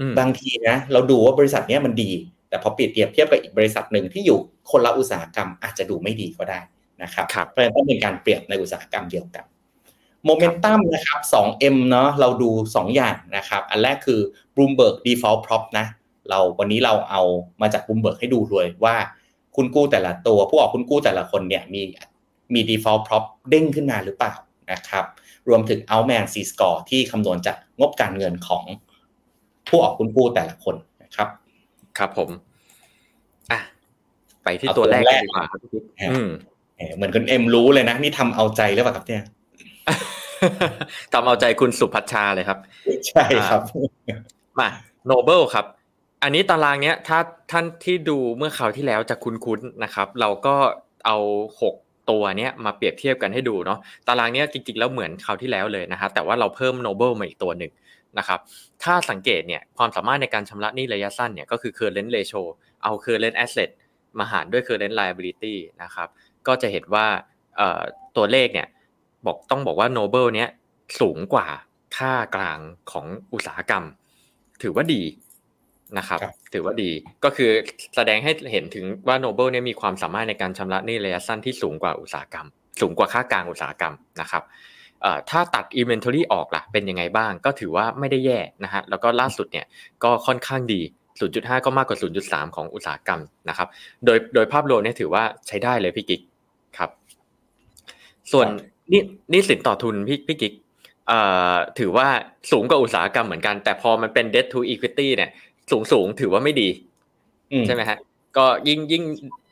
อืมบางทีนะ เราดูว่าบริษัทเนี้ยมันดี แต่พอเปรียบเทียบเทียบกับอีกบริษัทหนึ่งที่อยู่คนละอุตสาหกรรมอาจจะดูไม่ดีก็ได้นะครับครับเพราะฉะนั้นต้องเป็นการเปรียบในอุตสาหกรรมเดียวกันโมเมนตัมนะครับ 2M เนาะเราดู 2 อย่างนะครับ อันแรกคือ Bloomberg Default Prop นะ เราวันนี้เราเอามาจาก Bloomberg ให้ดูเลยว่าคุณกู้แต่ละตัว ผู้ออกคุณกู้แต่ละคนเนี่ยมีมี default prop เด้งขึ้นมาหรือเปล่านะครับรวมถึง outman C score ที่คำนวณจากงบการเงินของผู้ออกคุณกู้แต่ละคนนะครับ ครับผมอะไปที่เอาตัวแรกตัวแรกักนดีกว่าครับพี่กิ๊กครับอืมแหมเหมือนคุณเอ็มรู้เลยนะ นี่ทำเอาใจหรือเปล่าครับเนี่ยทำเอาใจคุณสุพัชชาเลยครับ ใช่ครับมา Noble ครับ อันนี้ตารางเนี้ยถ้าท่านที่ดูเมื่อคราวที่แล้วจะคุ้นๆนะครับ เราก็เอาหกตัวเนี้ยมาเปรียบเทียบกันให้ดูเนาะตารางเนี้ยจริงๆแล้วเหมือนคราวที่แล้วเลยนะฮะแต่ว่าเราเพิ่ม Noble มาอีกตัวหนึ่งนะครับถ้าสังเกตเนี่ยความสามารถในการชำระหนี้ระยะสั้นเนี่ยก็คือ current ratio เอา current asset มาหารด้วย current liability นะครับก็จะเห็นว่าตัวเลขเนี่ยบอกต้องบอกว่า Noble เนี้ยสูงกว่าค่ากลางของอุตสาหกรรม ถือว่าดี นะครับครับ ถือว่าดีก็คือแสดงให้เห็นถึงว่า Noble เนี่ยมีความสามารถในการชำระหนี้ระยะสั้นที่สูงกว่าอุตสาหกรรม สูงกว่าค่ากลางอุตสาหกรรมนะครับเอ่อถ้าตัด inventory ออกล่ะเป็นยังไงบ้าง ก็ถือว่าไม่ได้แย่นะฮะแล้วก็ล่าสุดเนี่ยก็ค่อนข้างดี 0.5 ก็มากกว่า 0.3 ของอุตสาหกรรมนะครับ โดยโดยภาพรวมเนี่ยถือว่าใช้ได้เลยพี่กิ๊กครับ ส่วนครับนี่นี่สินต่อทุนพี่พี่กิ๊กเอ่อถือว่าสูงกว่าอุตสาหกรรมเหมือนกัน แต่พอมันเป็น debt to equity เนี่ย สูงสูงถือว่าไม่ดีใช่ไหมฮะ ก็ยิ่งยิ่ง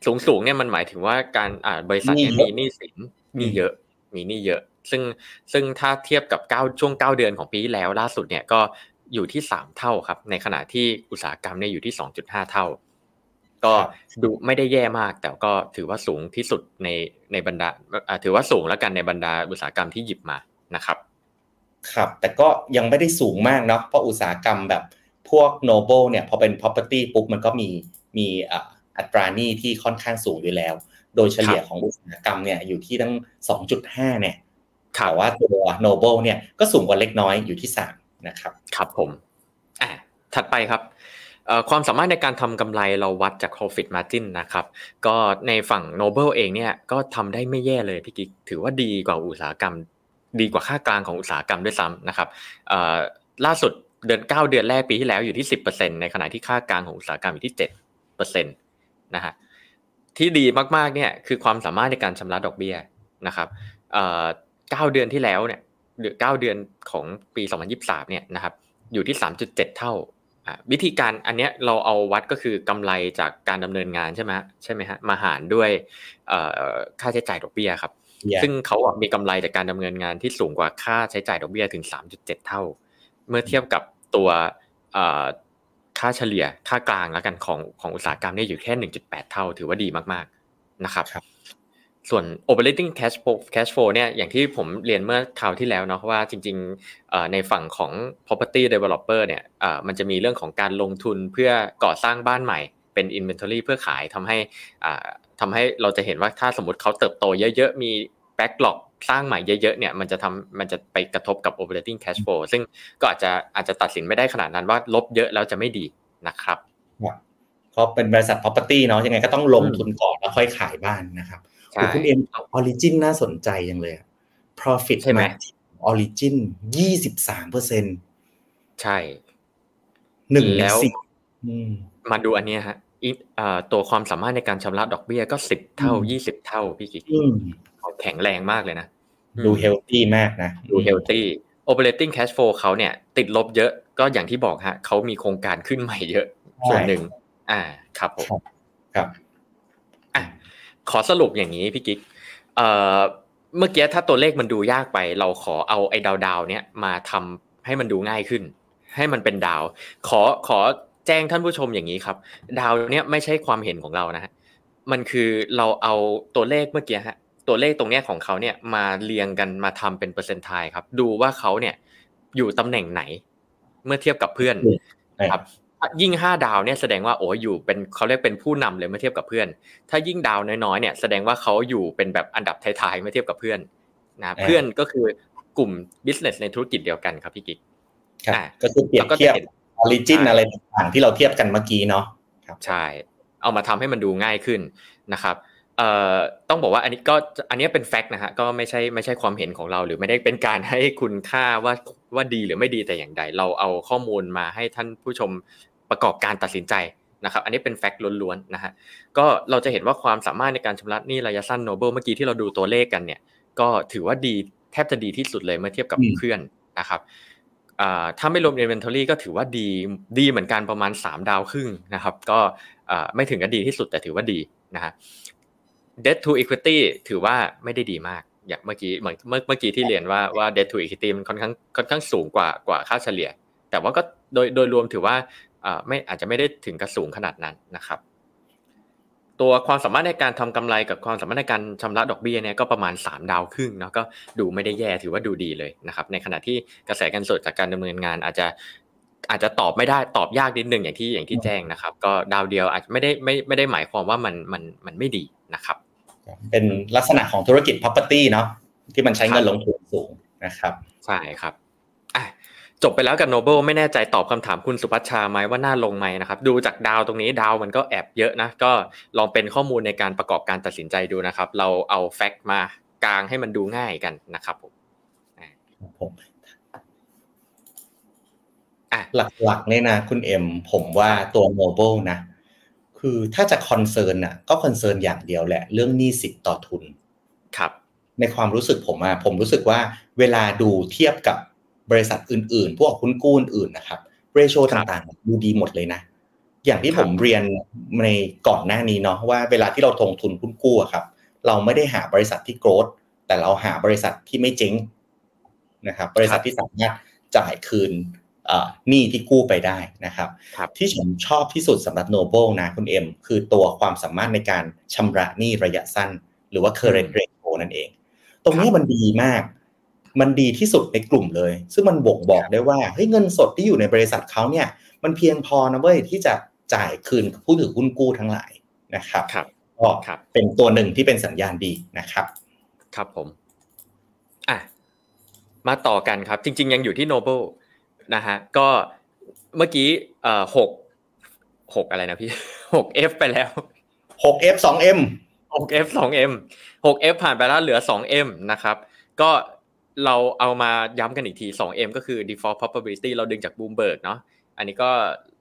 สูงสูงเนี่ยมันหมายถึงว่าการอ่าบริษัทเนี่ยมีหนี้สินมีเยอะมีหนี้เยอะ ซึ่งซึ่งถ้าเทียบกับเก้าช่วงเก้าเดือนของปีแล้วล่าสุดเนี่ยก็อยู่ที่สามเท่าครับ ในขณะที่อุตสาหกรรมเนี่ยอยู่ที่สองจุดห้าเท่า ก็ดูไม่ได้แย่มาก แต่ก็ถือว่าสูงที่สุดในในบรรดาถือว่าสูงแล้วกันในบรรดาอุตสาหกรรมที่หยิบมานะครับ ครับ แต่ก็ยังไม่ได้สูงมากเนาะเพราะอุตสาหกรรมแบบ พวก Noble เนี่ยพอเป็น property ปุ๊บมันก็มีมีอัตราหนี้ที่ค่อนข้างสูงอยู่แล้ว โดยเฉลี่ยของอุตสาหกรรมเนี่ยอยู่ที่ตั้ง 2.5 เนี่ยแต่ว่าตัว Noble เนี่ยก็สูงกว่าเล็กน้อยอยู่ที่ 3 นะครับ ครับผมอ่าถัดไปครับความสามารถในการทำกำไรเราวัดจาก profit margin นะครับ ก็ในฝั่ง Noble เองเนี่ยก็ทำได้ไม่แย่เลยพี่กิ๊กถือว่าดีกว่าอุตสาหกรรม ดีกว่าค่ากลางของอุตสาหกรรมด้วยซ้ำนะครับล่าสุด เดือน9เดือนแรกปีที่แล้วอยู่ที่10%ในขณะที่ค่ากลางของอุตสาหกรรมอยู่ที่7%นะฮะที่ดีมากๆเนี่ยคือความสามารถในการชำระดอกเบี้ยนะครับเก้าเดือนที่แล้วเนี่ยหรือเก้าเดือนของปี2023เนี่ยนะครับอยู่ที่3.7เท่าวิธีการอันเนี้ยเราเอาวัดก็คือกำไรจากการดำเนินงานใช่ไหมใช่ไหมฮะมาหารด้วยค่าใช้จ่ายดอกเบี้ยครับซึ่งเขามีกำไรจากการดำเนินงานที่สูงกว่าค่าใช้จ่ายดอกเบี้ยถึง 3.7 เท่า เมื่อเทียบกับตัวค่าเฉลี่ยค่ากลางแล้วกันของของอุตสาหกรรมเนี่ยอยู่แค่ 1.8 เท่า ถือว่าดีมากๆนะครับส่วน operating cash flow cash flow เนี่ยอย่างที่ผมเรียนเมื่อคราวที่แล้วเนาะว่าจริงๆในฝั่งของ property developer เนี่ยมันจะมีเรื่องของการลงทุนเพื่อก่อสร้างบ้านใหม่เป็น inventory เพื่อขายทำให้ทำให้เราจะเห็นว่าถ้าสมมติเขาเติบโตเยอะๆมี backlog สร้างใหม่เยอะๆเนี่ยมันจะทำมันจะไปกระทบกับ operating cash flow ซึ่งก็อาจจะอาจจะตัดสินไม่ได้ขนาดนั้นว่าลบเยอะแล้วจะไม่ดีนะครับเพราะเป็นบริษัท property เนาะยังไงก็ต้องลงทุนก่อนแล้วค่อยขายบ้านนะครับคุณเอ็มออริจินน่าสนใจยังเลย profit ใช่ไหมออริจินยี่สิบสามเปอร์เซ็นใช่หนึ่งแล้วมาดูอันนี้ฮะตัวความสามารถในการชำระดอกเบี้ยก็สิบเท่ายี่สิบเท่าพี่กิ๊ก แข็งแรงมากเลยนะ ดู healthy มากนะ ดู healthy operating cash flow เขาเนี่ย ติดลบเยอะก็อย่างที่บอกฮะเขามีโครงการขึ้นใหม่เยอะ ส่วนหนึ่ง อ่าครับผมครับขอสรุปอย่างนี้พี่กิ๊กเอ่อเมื่อกี้ถ้าตัวเลขมันดูยากไป เราขอเอาไอ้ดาวดาวเนี้ยมาทำให้มันดูง่ายขึ้น ให้มันเป็นดาว ขอขอแจ้งท่านผู้ชมอย่างนี้ครับ ดาวเนี้ยไม่ใช่ความเห็นของเรานะฮะมันคือเราเอาตัวเลขเมื่อกี้ฮะ ตัวเลขตรงเนี้ยของเขาเนี่ยมาเรียงกันมาทำเป็นเปอร์เซ็นต์ไทยครับ ดูว่าเขาเนี่ยอยู่ตำแหน่งไหน เมื่อเทียบกับเพื่อนครับยิ่งห้าดาวเนี่ยแสดงว่าโอ้อยู่เป็นเขาเรียกเป็นผู้นำเลยเมื่อเทียบกับเพื่อน ถ้ายิ่งดาวน้อยๆเนี่ยแสดงว่าเขาอยู่เป็นแบบอันดับท้ายๆเมื่อเทียบกับเพื่อนนะเพื่อนก็คือกลุ่ม business ในธุรกิจเดียวกันครับพี่กิ๊กก็คือเปรียบเทียบออริจินอะไรต่างๆที่เราเทียบกันเมื่อกี้เนาะใช่ เอามาทำให้มันดูง่ายขึ้นนะครับ เอ่อต้องบอกว่าอันนี้ก็อันนี้เป็น fact นะฮะก็ไม่ใช่ไม่ใช่ความเห็นของเราหรือไม่ได้เป็นการให้คุณค่าว่าว่าดีหรือไม่ดีแต่อย่างใด เราเอาข้อมูลมาให้ท่านผู้ชมประกอบการตัดสินใจนะครับอันนี้เป็น fact ล้วนๆนะฮะก็เราจะเห็นว่าความสามารถในการชำระหนี้ระยะสั้น Noble เมื่อกี้ที่เราดูตัวเลขกันเนี่ยก็ถือว่าดีแทบจะดีที่สุดเลยเมื่อเทียบกับเพื่อนนะครับถ้าไม่รวม inventory ก็ถือว่าดีดีเหมือนกันประมาณ 3 ดาวครึ่งนะครับ ก็ไม่ถึงกับดีที่สุดแต่ถือว่าดีนะฮะ debt to equity ถือว่าไม่ได้ดีมาก อย่างเมื่อกี้เมื่อเมื่อกี้ที่เรียนว่าว่า debt to equity มันค่อนข้างค่อนข้างสูงกว่ากว่าค่าเฉลี่ย แต่ว่าก็โดยโดยรวมถือว่าไม่อาจจะไม่ได้ถึงกระสูงขนาดนั้นนะครับ ตัวความสามารถในการทำกำไรกับความสามารถในการชำระดอกเบี้ยเนี่ยก็ประมาณ 3 ดาวครึ่งเนาะก็ดูไม่ได้แย่ถือว่าดูดีเลยนะครับ ในขณะที่กระแสการสดจากการดำเนินงานอาจจะอาจจะตอบไม่ได้ตอบยากนิดนึงอย่างที่อย่างที่แจ้งนะครับ ก็ดาวเดียวอาจจะไม่ได้ไม่ไม่ได้หมายความว่ามันมันมันไม่ดีนะครับ เป็นลักษณะของธุรกิจ property เนาะที่มันใช้เงินลงทุนสูงนะครับใช่ครับจบไปแล้วกับโนเบิลไม่แน่ใจตอบคำถามคุณสุพัชชาไหมว่าน่าลงไหมนะครับ ดูจากดาวตรงนี้ดาวมันก็แอบเยอะนะ ก็ลองเป็นข้อมูลในการประกอบการตัดสินใจดูนะครับ เราเอาแฟกต์มากลางให้มันดูง่ายกันนะครับผมผมหลักๆเนี่ยนะ คุณเอ็มผมว่าตัว Noble นะ คือถ้าจะ concern อะ ก็ concern อย่างเดียวแหละ เรื่องหนี้สินต่อทุน ครับ ในความรู้สึกผมอะผมรู้สึกว่าเวลาดูเทียบกับบริษัทอื่น ๆ พวกหุ้นกู้อื่นๆนะครับ ratio ต่างๆ ดูดีหมดเลยนะ อย่างที่ผมเรียนในก่อนหน้านี้เนาะว่าเวลาที่เราลงทุนหุ้นกู้ครับ เราไม่ได้หาบริษัทที่โกรธแต่เราหาบริษัทที่ไม่เจ๊งนะครับ บริษัทที่สามารถจ่ายคืน หนี้ที่กู้ไปได้นะครับที่ผมชอบที่สุดสำหรับโนเบิลนะคุณเอ็มคือตัวความสามารถในการชำระหนี้ระยะสั้น หรือว่า current ratio นั่นเอง ตรงนี้มันดีมาก มันดีที่สุดในกลุ่มเลย ซึ่งมันบ่งบอกได้ว่าเฮ้ยเงินสดที่อยู่ในบริษัทเขาเนี่ย มันเพียงพอนะเว้ยที่จะจ่ายคืนผู้ถือหุ้นกู้ทั้งหลายนะครับก็เป็นตัวหนึ่งที่เป็นสัญญาณดีนะครับ ครับผมอะมาต่อกันครับ จริง ๆ ยังอยู่ที่โนเบิล นะฮะก็เมื่อกี้เอ่อหกหกอะไรนะพี่หก F ไปแล้วหก F สอง M หก F สอง M หก F ผ่านไปแล้วเหลือสอง M นะครับ ก็เราเอามาย้ำกันอีกทีสอง M ก็คือ default probability เราดึงจาก Bloomberg เนาะอันนี้ก็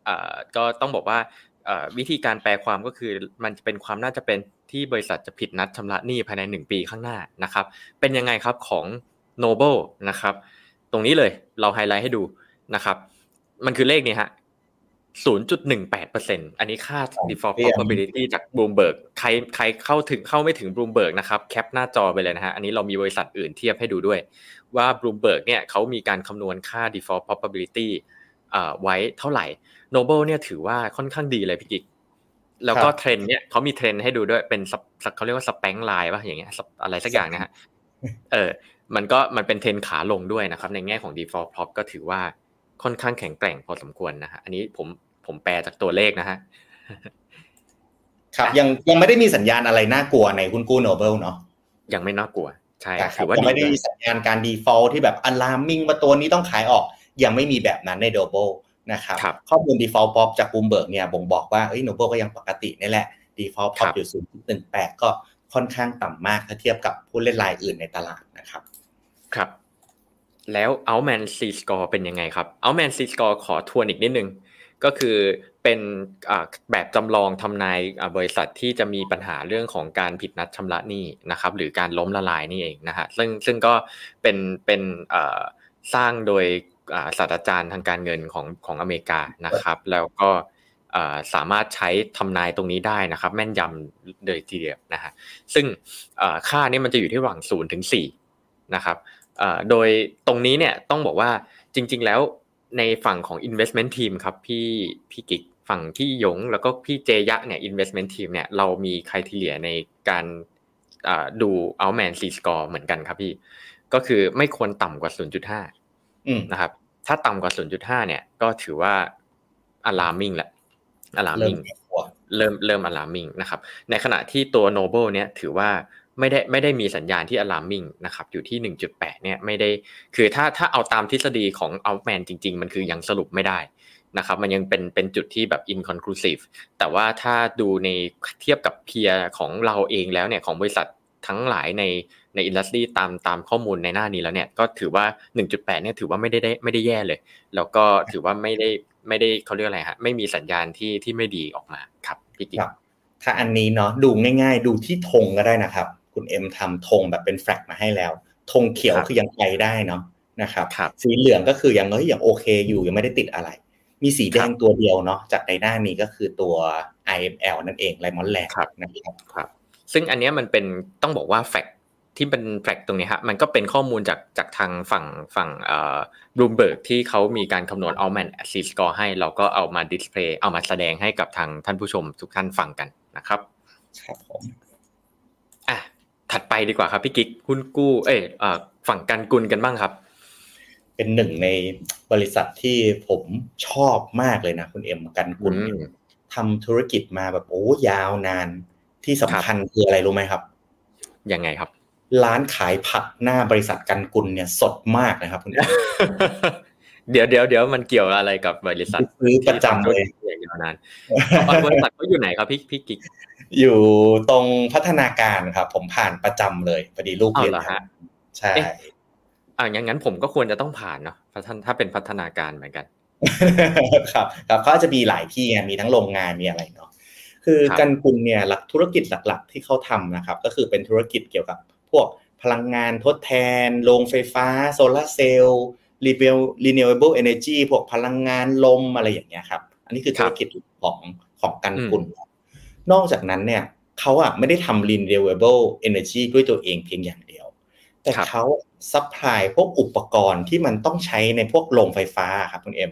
เอ่อก็ต้องบอกว่าวิธีการแปลความก็คือมันจะเป็นความน่าจะเป็นที่บริษัทจะผิดนัดชำระหนี้ภายใน 1 ปีข้างหน้านะครับ เป็นยังไงครับของ Noble นะครับ ตรงนี้เลยเราไฮไลท์ให้ดู นะครับ มันคือเลขนี้ฮะ0.18%อันนี้ค่า default probability จาก Bloomberg ใครใครเข้าถึงเข้าไม่ถึง Bloomberg นะครับแคปหน้าจอไปเลยนะฮะอันนี้เรามีบริษัทอื่นเทียบให้ดูด้วย ว่า Bloomberg เนี่ยเขามีการคำนวณค่า default probability ไว้เท่าไหร่ Noble เนี่ยถือว่าค่อนข้างดีเลยพี่กิ๊กแล้วก็เทรนเนี่ยเขามีเทรนให้ดูด้วยเป็นเขาเรียกว่า sparkline ป่ะอย่างเงี้ยอะไรสักอย่างนะฮะเออมันก็มันเป็นเทรนขาลงด้วยนะครับ ในแง่ของ default prob ก็ถือว่า ค่อนข้างแข็งแกร่งพอสมควรนะฮะอันนี้ผมผมแปลจากตัวเลขนะฮะครับยังยังไม่ได้มีสัญญาณอะไรน่ากลัวในหุ้นกู้ Noble เนาะยังไม่น่ากลัว ใช่ถือว่าไม่ได้มีสัญญาณการ default ที่แบบ alarming ว่าตัวนี้ต้องขายออก ยังไม่มีแบบนั้นในโนเบิลนะครับข้อมูล default pop จาก Bloomberg เนี่ยบ่งบอกว่าเอ้ยโนเบิลก็ยังปกตินี่แหละ default pop อยู่ 0.18 ก็ค่อนข้างต่ำมากถ้าเทียบกับผู้เล่นรายอื่นในตลาดนะครับ ครับ แล้ว Outman C score เป็นยังไงครับ Outman C score ขอทวนอีกนิดนึงก็คือเป็นแบบจำลองทำนายบริษัทที่จะมีปัญหาเรื่องของการผิดนัดชำระหนี้นะครับ หรือการล้มละลายนี่เองนะฮะซึ่งซึ่งก็เป็นเป็นสร้างโดยศาสตราจารย์ทางการเงินของของอเมริกานะครับ แล้วก็สามารถใช้ทำนายตรงนี้ได้นะครับ แม่นยำเลยทีเดียวนะฮะซึ่งค่านี้มันจะอยู่ที่ระหว่าง0ถึง4นะครับ โดยตรงนี้เนี่ยต้องบอกว่าจริง ๆ แล้วในฝั่งของ investment team ครับพี่พี่กิกฝั่งพี่ยงแล้วก็พี่เจยะเนี่ย investment team เนี่ยเรามีคุณทีเลียในการดู outman C score เหมือนกันครับพี่ ก็คือไม่ควรต่ำกว่า 0.5นะครับ ถ้าต่ำกว่า 0.5 เนี่ย ก็ถือว่า alarming แหละ alarming เริ่มเริ่ม alarming นะครับ ในขณะที่ตัว noble เนี่ยถือว่า ไม่ได้ไม่ได้มีสัญญาณที่ alarming นะครับอยู่ที่ 1.8 เนี่ยไม่ได้คือถ้าถ้าเอาตามทฤษฎีของ outman จริง ๆ มันคือยังสรุปไม่ได้นะครับมันยังเป็นเป็นจุดที่แบบ inconclusive แต่ว่าถ้าดูในเทียบกับเพียของเราเองแล้วเนี่ยของบริษัททั้งหลายในในอินดัสทรีตามตามข้อมูลในหน้านี้แล้วเนี่ยก็ถือว่า 1.8 เนี่ยถือว่าไม่ได้ได้ไม่ได้แย่เลย แล้วก็ถือว่าไม่ได้ไม่ได้เขาเรียกอะไรฮะไม่มีสัญญาณที่ที่ไม่ดีออกมาครับพี่กิ๊กถ้าอันนี้เนาะดูง่าย ๆ ดูที่ธงก็ได้นะครับ คุณเอ็มทำธงแบบเป็น flag มาให้แล้วธงเขียวคือยังไปได้เนาะนะครับสีเหลืองก็คือยังเฮ้ยยังโอเคอยู่ยังไม่ได้ติดอะไร มีสีแดงตัวเดียวเนาะจากในหน้านี้ก็คือตัว IML นั่นเอง Raimon Land นะครับครับ ซึ่งอันนี้มันเป็นต้องบอกว่า fact ที่เป็น fact ตรงนี้ฮะมันก็เป็นข้อมูลจากจากทางฝั่งฝั่งเอ่อบลูมเบิร์กที่เขามีการคำนวณ Altman Z-Score ให้เราก็เอามา display เอามาแสดงให้กับทางท่านผู้ชมทุกท่านฟังกันนะครับครับผมอะ ถัดไปดีกว่าครับพี่กิ๊กหุ้นกู้ เอ้ยฝั่งการกุลกันบ้างครับ เป็นหนึ่งในบริษัทที่ผมชอบมากเลยนะ คุณเอ็มกันกุลทำธุรกิจมาแบบโอ้ยาวนานที่สำคัญคืออะไรรู้ไหมครับยังไงครับ ร้านขายผักหน้าบริษัทกันกุลเนี่ยสดมากนะครับคุณเดี๋ยวเดี๋ยวเดี๋ยวมันเกี่ยวอะไรกับบริษัทซื้อประจำเลยอย่างยาวนานบริษัทเขาอยู่ไหนครับพี่พี่กิ๊ก อยู่ตรงพัฒนาการครับ ผมผ่านประจำเลยพอดีลูกเรียนใช่อ่าอย่างนั้นผมก็ควรจะต้องผ่านเนาะถ้าเป็นพัฒนาการเหมือนกัน ครับ ครับเขาจะมีหลายที่มีทั้งโรงงานมีอะไรเนาะคือกันกุลเนี่ยหลักธุรกิจหลักๆ ที่เขาทำนะครับ ก็คือเป็นธุรกิจเกี่ยวกับพวกพลังงานทดแทน โรงไฟฟ้า โซลาร์เซลล์ renewable energy พวกพลังงานลมอะไรอย่างเงี้ยครับ อันนี้คือธุรกิจของของกันกุล นอกจากนั้นเนี่ยเขาอะไม่ได้ทำ renewable energy ด้วยตัวเองเพียงอย่างเดียว แต่เขา supply พวกอุปกรณ์ที่มันต้องใช้ในพวกโรงไฟฟ้าครับคุณเอ็ม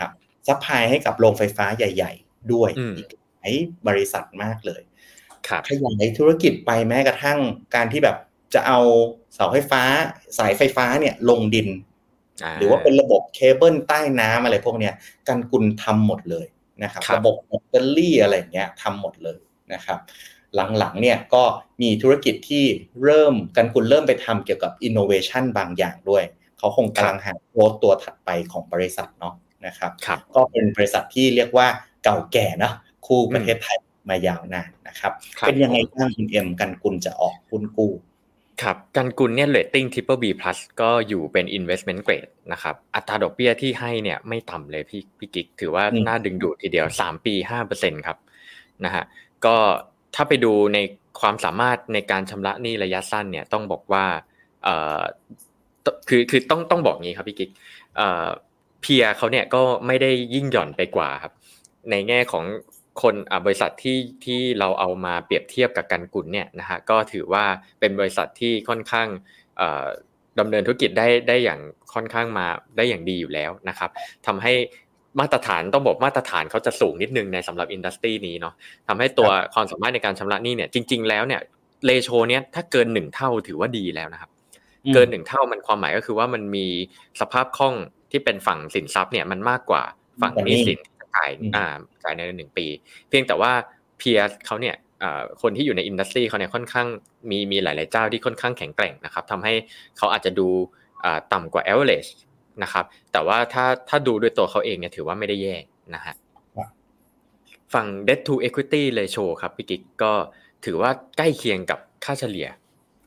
ครับ supply ให้กับโรงไฟฟ้าใหญ่ ๆ ด้วยอีกหลายบริษัทมากเลยขยายธุรกิจไปแม้กระทั่งการที่แบบจะเอาเสาไฟฟ้า สายไฟฟ้าเนี่ยลงดิน หรือว่าเป็นระบบเคเบิลใต้น้ำอะไรพวกเนี้ยกันกุลทำหมดเลย นะครับระบบแบตเตอรี่อะไรเงี้ยทำหมดเลยนะครับหลังๆเนี่ยก็มีธุรกิจที่เริ่มกันกุลเริ่มไปทำเกี่ยวกับอินโนเวชันบางอย่างด้วย เขาคงกำลังหา growth ตัวถัดไปของบริษัทเนาะนะครับรบก็เป็นบริษัทที่เรียกว่าเก่าแก่นะคู่ประเทศไทยมายาวนานนะครับเป็นยังไงบ้างคุณเอ็มกันกุลจะออกหุ้นกู้ ครับกันกุลเนี่ยเรตติ้ง Triple B plus ก็อยู่เป็น investment grade นะครับ อัตราดอกเบี้ยที่ให้เนี่ยไม่ต่ำเลยพี่พี่กิ๊ก ถือว่าน่าดึงดูดทีเดียว 3 ปี 5%ครับนะฮะ ก็ถ้าไปดูในความสามารถในการชำระหนี้ระยะสั้นเนี่ยต้องบอกว่าเอ่อคือคือต้องต้องบอกงี้ครับพี่กิ๊กเอ่อเพียเขาเนี่ยก็ไม่ได้ยิ่งหย่อนไปกว่าครับ ในแง่ของ คนบริษัทที่ที่เราเอามาเปรียบเทียบกับกันกุลเนี่ยนะฮะก็ถือว่าเป็นบริษัทที่ค่อนข้างดำเนินธุรกิจได้ได้อย่างค่อนข้างมาได้อย่างดีอยู่แล้วนะครับทำให้มาตรฐานต้องบอกมาตรฐานเขาจะสูงนิดนึงในสำหรับอินดัสทรีนี้เนาะทำให้ตัวความสามารถในการชำระหนี้เนี่ยจริง ๆ แล้วเนี่ยเลโชเนี้ยถ้าเกินหนึ่งเท่าถือว่าดีแล้วนะครับ เกินหนึ่งเท่ามันความหมายก็คือว่ามันมีสภาพคล่องที่เป็นฝั่งสินทรัพย์เนี่ยมันมากกว่าฝั่งหนี้สิน จ่ายอ่าจ่ายในหนึ่งปี เพียงแต่ว่าเพียร์เขาเนี่ยคนที่อยู่ในอินดัสทรีเขาเนี่ยค่อนข้างมีมีหลาย ๆ เจ้าที่ค่อนข้างแข็งแกร่งนะครับทำให้เขาอาจจะดูต่ำกว่า average นะครับ แต่ว่าถ้าถ้าดูด้วยตัวเขาเองเนี่ยถือว่าไม่ได้แย่นะฮะฝั่ง debt to equity ratio ครับพี่กิ๊กก็ถือว่าใกล้เคียงกับค่าเฉลี่ย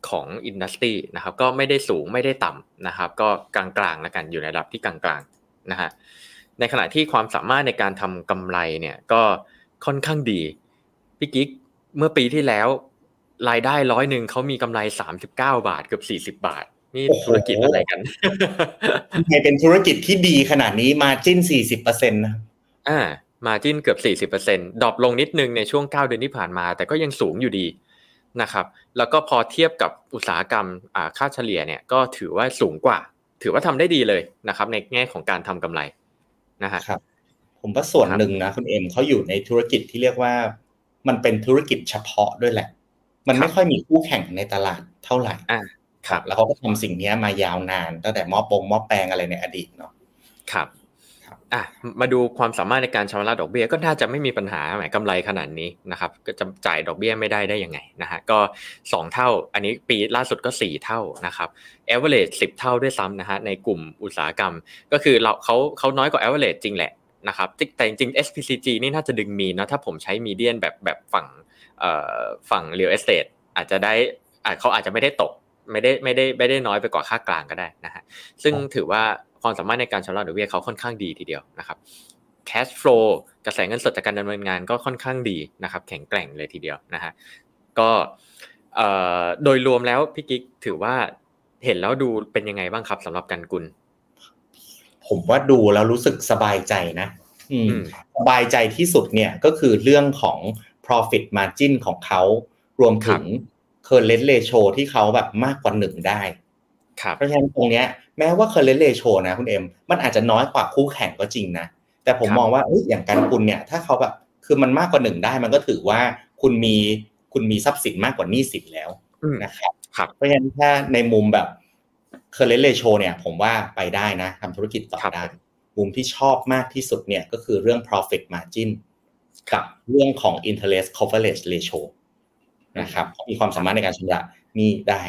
ของอินดัสทรีนะครับก็ไม่ได้สูงไม่ได้ต่ำนะครับ ก็กลางๆแล้วกันอยู่ในระดับที่กลางๆนะฮะ ในขณะที่ความสามารถในการทำกำไรเนี่ยก็ค่อนข้างดีพี่กิ๊กเมื่อปีที่แล้ว รายได้ร้อยหนึ่งเขามีกำไรสามสิบเก้าบาทเกือบสี่สิบบาท นี่ธุรกิจอะไรกันทำไมเป็นธุรกิจที่ดีขนาดนี้ margin สี่สิบเปอร์เซ็นต์นะอ่า margin เกือบสี่สิบเปอร์เซ็นต์ drop ลงนิดนึงในช่วงเก้าเดือนที่ผ่านมา แต่ก็ยังสูงอยู่ดีนะครับแล้วก็พอเทียบกับอุตสาหกรรมค่าเฉลี่ยเนี่ยก็ถือว่าสูงกว่า ถือว่าทำได้ดีเลยนะครับในแง่ของการทำกำไร นะฮะครับ ผมว่าส่วนหนึ่งนะคุณเอ็มเขาอยู่ในธุรกิจที่เรียกว่า มันเป็นธุรกิจเฉพาะด้วยแหละ มันไม่ค่อยมีคู่แข่งในตลาดเท่าไหร่อ่าครับ แล้วเขาก็ทำสิ่งนี้มายาวนานตั้งแต่มอปงมอแปลงอะไรในอดีตเนาะครับ อะมาดูความสามารถในการชำระดอกเบี้ยก็น่าจะไม่มีปัญหาหมายกำไรขนาดนี้นะครับ ก็จะจ่ายดอกเบี้ยไม่ได้ได้ยังไงนะฮะก็ 2 เท่า อันนี้ปีล่าสุดก็ 4 เท่านะครับ average 10 เท่าด้วยซ้ำนะฮะในกลุ่มอุตสาหกรรม ก็คือเราเขาเขาน้อยกว่า average จริงแหละนะครับแต่จริง SPCG นี่น่าจะดึงมีนะถ้าผมใช้มีเดียนแบบแบบฝั่งฝั่ง real estate อาจจะได้อาจเขาอาจจะไม่ได้ตกไม่ได้ไม่ได้ไม่ได้น้อยไปกว่าค่ากลางก็ได้นะฮะซึ่งถือว่า ความสามารถในการชำระดอกเบี้ยเขาค่อนข้างดีทีเดียวนะครับ cash flow กระแสเงินสดจากการดำเนินงานก็ค่อนข้างดีนะครับ แข็งแกร่งเลยทีเดียวนะฮะก็โดยรวมแล้วพี่กิ๊กถือว่าเห็นแล้วดูเป็นยังไงบ้างครับสำหรับกันกุล ผมว่าดูแล้วรู้สึกสบายใจนะสบายใจที่สุดเนี่ยก็คือเรื่องของ profit margin ของเขารวมถึง current ratio ที่เขาแบบมากกว่าหนึ่งได้ เพราะฉะนั้นตรงเนี้ยแม้ว่า current ratio นะคุณเอ็มมันอาจจะน้อยกว่าคู่แข่งก็จริงนะ แต่ผมมองว่าอย่างการคุณเนี่ยถ้าเขาแบบคือมันมากกว่าหนึ่งได้มันก็ถือว่าคุณมีคุณมีทรัพย์สินมากกว่าหนี้สินแล้วนะครับเพราะฉะนั้นถ้าในมุมแบบ current ratio เนี่ยผมว่าไปได้นะทำธุรกิจต่อได้มุมที่ชอบมากที่สุดเนี่ยก็คือเรื่อง profit margin กับเรื่องของ interest coverage ratio นะครับมีความสามารถในการชำระนี้ได้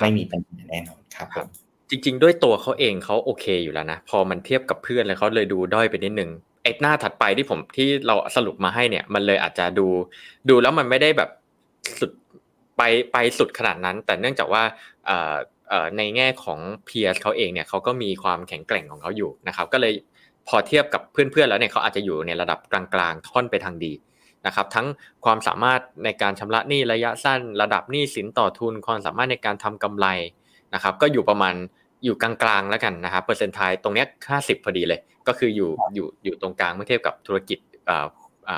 ไม่มีปัญหาแน่นอนครับผมจริง ๆ ด้วยตัวเขาเองเขาโอเคอยู่แล้วนะ พอมันเทียบกับเพื่อนเลยเขาเลยดูด้อยไปนิดนึงไอ้หน้าถัดไปที่ผมที่เราสรุปมาให้เนี่ย มันเลยอาจจะดู ดูแล้วมันไม่ได้แบบสุดไปไปสุดขนาดนั้น แต่เนื่องจากว่าในแง่ของเพียร์เขาเองเนี่ยเขาก็มีความแข็งแกร่งของเขาอยู่นะครับ ก็เลยพอเทียบกับเพื่อนๆแล้วเนี่ยเขาอาจจะอยู่ในระดับกลางๆท่อนไปทางดี นะครับทั้งความสามารถในการชำระหนี้ระยะสั้น ระดับหนี้สินต่อทุนความสามารถในการทำกำไรนะครับก็อยู่ประมาณอยู่กลางๆแล้วกันนะครับเปอร์เซ็นต์ไทยตรงนี้ห้าสิบพอดีเลย ก็คืออยู่อยู่อยู่ตรงกลางเมื่อเทียบกับธุรกิจ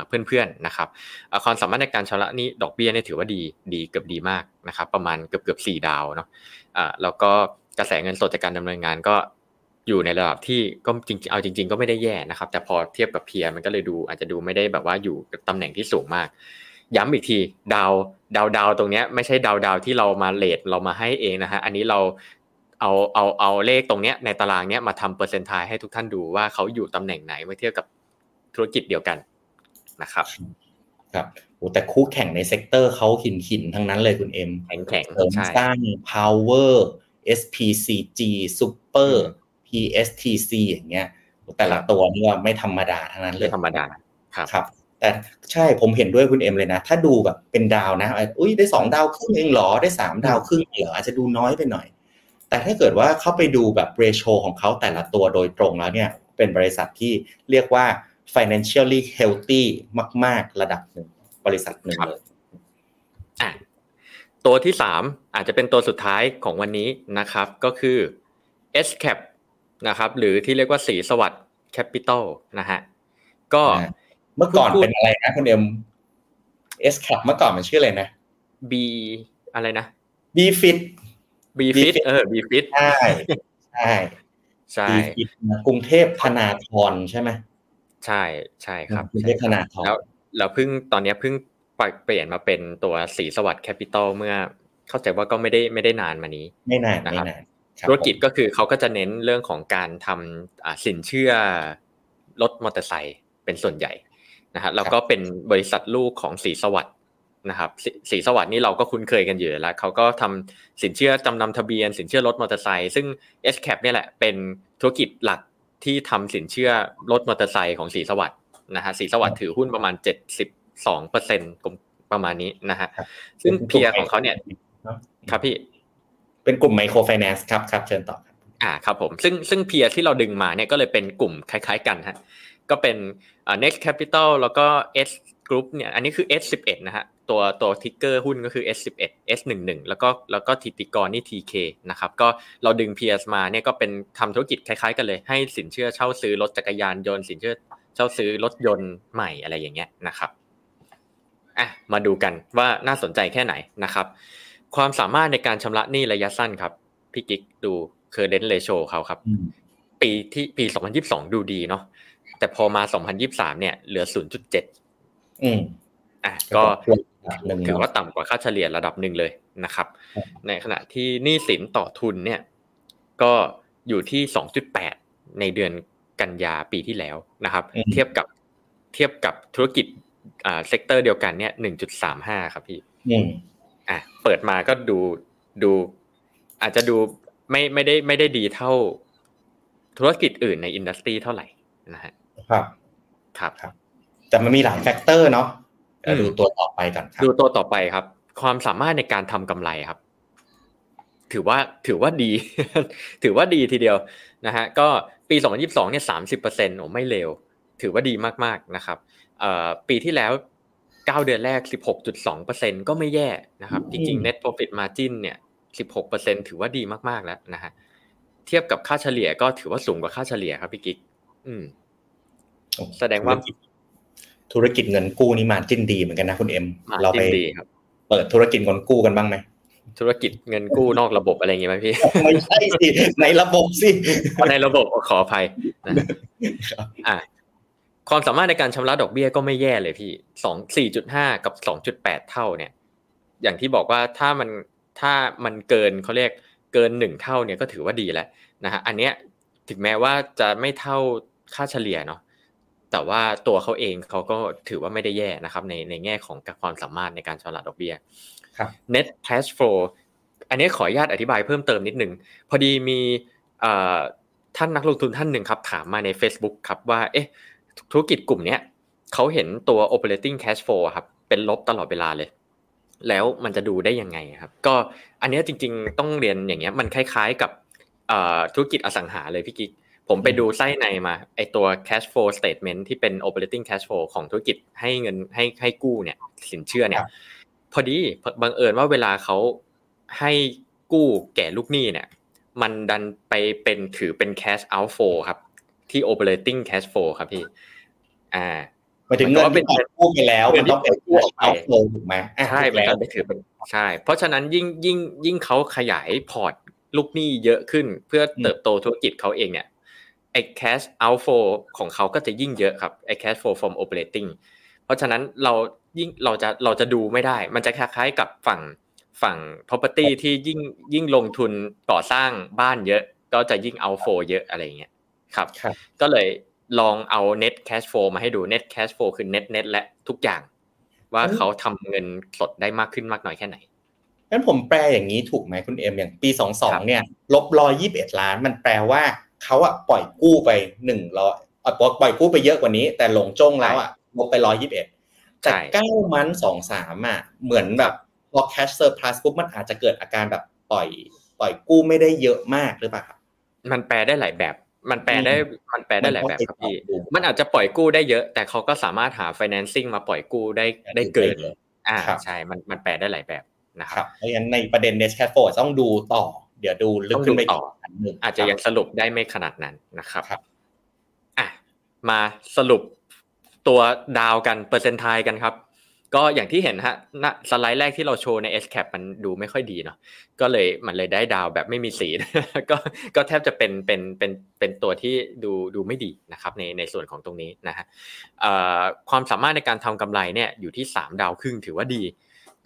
เพื่อนๆนะครับความสามารถในการชำระนี้ดอกเบี้ยเนี่ยถือว่าดีดีเกือบดีมากนะครับประมาณเกือบเกือบสี่ดาวเนาะแล้วก็กระแสเงินสดจากการดำเนินงานก็ อยู่ในระดับที่ก็จริงเอาจริง ๆ ก็ไม่ได้แย่นะครับ แต่พอเทียบกับเพียมันก็เลยดูอาจจะดูไม่ได้แบบว่าอยู่ตำแหน่งที่สูงมาก ย้ำอีกทีดาวดาวดาวตรงนี้ไม่ใช่ดาวดาวที่เรามา rate เรามาให้เองนะฮะอันนี้เราเอาเอาเอาเลขตรงเนี้ยในตารางเนี้ยมาทำเปอร์เซ็นต์ทายให้ทุกท่านดูว่าเขาอยู่ตำแหน่งไหนเมื่อเทียบกับธุรกิจเดียวกันนะครับครับโอ้แต่คู่แข่งใน sector เขาหินหินทั้งนั้นเลยคุณเอ็มแข็งแข็งสร้าง power SPCG super PSTC อย่างเงี้ย แต่ละตัวนี่ว่าไม่ธรรมดาทั้งนั้นเลยธรรมดาครับครับ แต่ใช่ผมเห็นด้วยคุณเอ็มเลยนะ ถ้าดูแบบเป็นดาวนะอุ้ยได้สองดาวครึ่งเองหรอได้สามดาวครึ่งเหรออาจจะดูน้อยไปหน่อย แต่ถ้าเกิดว่าเข้าไปดูแบบเรโชของเขาแต่ละตัวโดยตรงแล้วเนี่ย เป็นบริษัทที่เรียกว่า financially healthy มาก ๆ ระดับหนึ่งบริษัทหนึ่งเลยอะตัวที่สามอาจจะเป็นตัวสุดท้ายของวันนี้นะครับ ก็คือ S cap นะครับ หรือที่เรียกว่าศรีสวัสดิ์แคปปิตอลนะฮะก็เมื่อก่อนเป็นอะไรนะคุณเอ็ม SCAP เมื่อก่อนมันชื่ออะไรนะ B อะไรนะ BFIT BFIT เออ BFIT ใช่ใช่ใช่กรุงเทพธนาทรใช่ไหมใช่ใช่ครับกรุงเทพธนาทรแล้วเราเพิ่งตอนนี้เพิ่งเปลี่ยนมาเป็นตัวศรีสวัสดิ์แคปปิตอลเมื่อเข้าใจว่าก็ไม่ได้ไม่ได้นานมานี้ ไม่นานนะครับ ธุรกิจก็คือเขาก็จะเน้นเรื่องของการทำสินเชื่อรถมอเตอร์ไซค์เป็นส่วนใหญ่นะฮะแล้วก็เป็นบริษัทลูกของสีสวัสด์นะครับสีสวัสด์นี่เราก็คุ้นเคยกันอยู่แล้วเขาก็ทำสินเชื่อจำนำทะเบียน สินเชื่อรถมอเตอร์ไซค์ซึ่ง S cap เนี่ยแหละเป็นธุรกิจหลักที่ทำสินเชื่อรถมอเตอร์ไซค์ของสีสวัสด์นะฮะสีสวัสด์ถือหุ้นประมาณเจ็ดสิบสองเปอร์เซ็นต์ประมาณนี้นะฮะซึ่งเพียของเขาเนี่ยครับพี่ เป็นกลุ่มไมโครไฟแนนซ์ครับครับเชิญต่ออ่าครับผมซึ่งซึ่งเพียที่เราดึงมาเนี่ยก็เลยเป็นกลุ่มคล้าย ๆ กันฮะก็เป็น next capital แล้วก็ S group เนี่ยอันนี้คือ S11 นะฮะตัวตัวทิกเกอร์หุ้นก็คือ S11 S11 แล้วก็แล้วก็ทิติกรนี่ TK นะครับก็เราดึงเพียมาเนี่ยก็เป็นทำธุรกิจคล้าย ๆ กันเลย ให้สินเชื่อเช่าซื้อรถจักรยานยนต์สินเชื่อเช่าซื้อรถยนต์ใหม่อะไรอย่างเงี้ยนะครับอะมาดูกันว่าน่าสนใจแค่ไหนนะครับ ความสามารถในการชำระหนี้ระยะสั้นครับพี่กิ๊กดูเคอร์เรนต์เรโชเขาครับ ปีที่ปี 2022 ดูดีเนาะแต่พอมา 2023 เนี่ยเหลือ 0.7 อืมอะก็ถือว่าต่ำกว่าค่าเฉลี่ยระดับหนึ่งเลยนะครับ ในขณะที่หนี้สินต่อทุนเนี่ย ก็อยู่ที่ 2.8 ในเดือนกันยาปีที่แล้วนะครับ เทียบกับเทียบกับธุรกิจอ่า sector เดียวกันเนี่ย 1.35 ครับพี่อ่ะเปิดมาก็ดูดู อาจจะดูไม่ไม่ได้ไม่ได้ดีเท่า ธุรกิจอื่นใน industry เท่าไหร่นะฮะครับครับครับ แต่มันมีหลาย factor เนาะดูตัวต่อไปกันดูตัวต่อไปครับ ความสามารถในการทำกำไรครับ ถือว่าถือว่าดี ถือว่าดีทีเดียวนะฮะก็ปี 2022เนี่ย30%โอ้ไม่เลวถือว่าดีมากๆนะครับเอ่อปีที่แล้ว 9 เดือนแรก 16.2%ก็ไม่แย่นะครับ จริงๆ net profit margin เนี่ย 16%ถือว่าดีมากๆแล้วนะฮะ เทียบกับค่าเฉลี่ยก็ถือว่าสูงกว่าค่าเฉลี่ยครับพี่กิ๊กอืม แสดงว่า ธุรกิจเงินกู้นี่มาจิ้นดีเหมือนกันนะคุณเอ็ม เราไปเปิดธุรกิจเงินกู้กันบ้างไหม ธุรกิจเงินกู้นอกระบบอะไรอย่างเงี้ยไหมพี่ ไม่ใช่สิ ในระบบสิในระบบขออภัยอ่า ความสามารถในการชำระดอกเบี้ยก็ไม่แย่เลยพี่สองสี่จุดห้ากับสองจุดแปดเท่าเนี่ย อย่างที่บอกว่าถ้ามันถ้ามันเกินเขาเรียกเกินหนึ่งเท่าเนี่ยก็ถือว่าดีแล้วนะฮะอันเนี้ยถึงแม้ว่าจะไม่เท่าค่าเฉลี่ยเนาะแต่ว่าตัวเขาเองเขาก็ถือว่าไม่ได้แย่นะครับในในแง่ของความสามารถในการชำระดอกเบี้ยครับ net cash flow อันนี้ขออนุญาตอธิบายเพิ่มเติมนิดนึงพอดีมีท่านนักลงทุนท่านหนึ่งครับถามมาใน Facebook ครับว่าเอ๊ะ ธุรกิจกลุ่มเนี้ยเขาเห็นตัว operating cash flow ครับ เป็นลบตลอดเวลาเลย แล้วมันจะดูได้ยังไงครับ ก็อันนี้จริง ๆ ต้องเรียนอย่างเงี้ยมันคล้าย ๆกับธุรกิจอสังหาเลยพี่กิ๊กผมไปดูไส้ในมาไอตัว cash flow statement ที่เป็น operating cash flow ของธุรกิจให้เงินให้ให้กู้เนี่ย สินเชื่อเนี่ย พอดีบังเอิญว่าเวลาเขาให้กู้แก่ลูกหนี้เนี่ย มันดันไปเป็นถือเป็น cash outflow ครับ ที่ operating cash flow ครับพี่ อ่าหมายถึงเงินที่ปล่อยกู้ไปแล้วมันต้องเป็นกู้เอาโฟลถูกไหมใช่มันก็ไปถือเป็นใช่ เพราะฉะนั้นยิ่งยิ่งยิ่งเขาขยายพอร์ตลูกหนี้เยอะขึ้นเพื่อเติบโตธุรกิจเขาเองเนี่ยไอ้ cash outflow ของเขาก็จะยิ่งเยอะครับไอ้ cash flow from operating เพราะฉะนั้นเรายิ่งเราจะเราจะดูไม่ได้ มันจะคล้ายๆกับฝั่งฝั่ง property ที่ยิ่งยิ่งลงทุนก่อสร้างบ้านเยอะ ก็จะยิ่ง outflow เยอะอะไรเงี้ย ครับ ก็เลยลองเอา net cash flow มาให้ดู net cash flow คือ net net และทุกอย่าง ว่าเขาทำเงินสดได้มากขึ้นมากน้อยแค่ไหนงั้นผมแปลอย่างนี้ถูกไหมคุณเอ็มอย่างปีสองสองเนี่ยลบร้อยยี่สิบเอ็ดล้าน มันแปลว่าเขาอะปล่อยกู้ไปหนึ่งร้อยปล่อยกู้ไปเยอะกว่านี้ แต่หลงจงแล้วอะลบไปร้อยยี่สิบเอ็ดแต่เก้ามันสองสามอะเหมือนแบบพอ cash surplus ปุ๊บมันอาจจะเกิดอาการแบบปล่อย ปล่อยกู้ไม่ได้เยอะมากหรือเปล่าครับมันแปลได้หลายแบบ มันแปลได้มันแปลได้หลายแบบครับพี่มันอาจจะปล่อยกู้ได้เยอะ แต่เขาก็สามารถหา financing มาปล่อยกู้ได้ได้เกินอ่าใช่มันมันแปลได้หลายแบบนะครับเพราะฉะนั้นในประเด็น net cash flow ต้องดูต่อ เดี๋ยวดูลึกขึ้นไปต่ออาจจะยังสรุปได้ไม่ขนาดนั้นนะครับอะมาสรุปตัวดาวกันเปอร์เซ็นต์ไทกันครับ ก็อย่างที่เห็นฮะณสไลด์แรกที่เราโชว์ใน S cap มันดูไม่ค่อยดีเนาะก็เลยมันเลยได้ดาวแบบไม่มีสีก็ก็แทบจะเป็นเป็นเป็นเป็นตัวที่ดูดูไม่ดีนะครับในในส่วนของตรงนี้นะฮะความสามารถในการทำกำไรเนี่ยอยู่ที่ 3 ดาวครึ่งถือว่าดี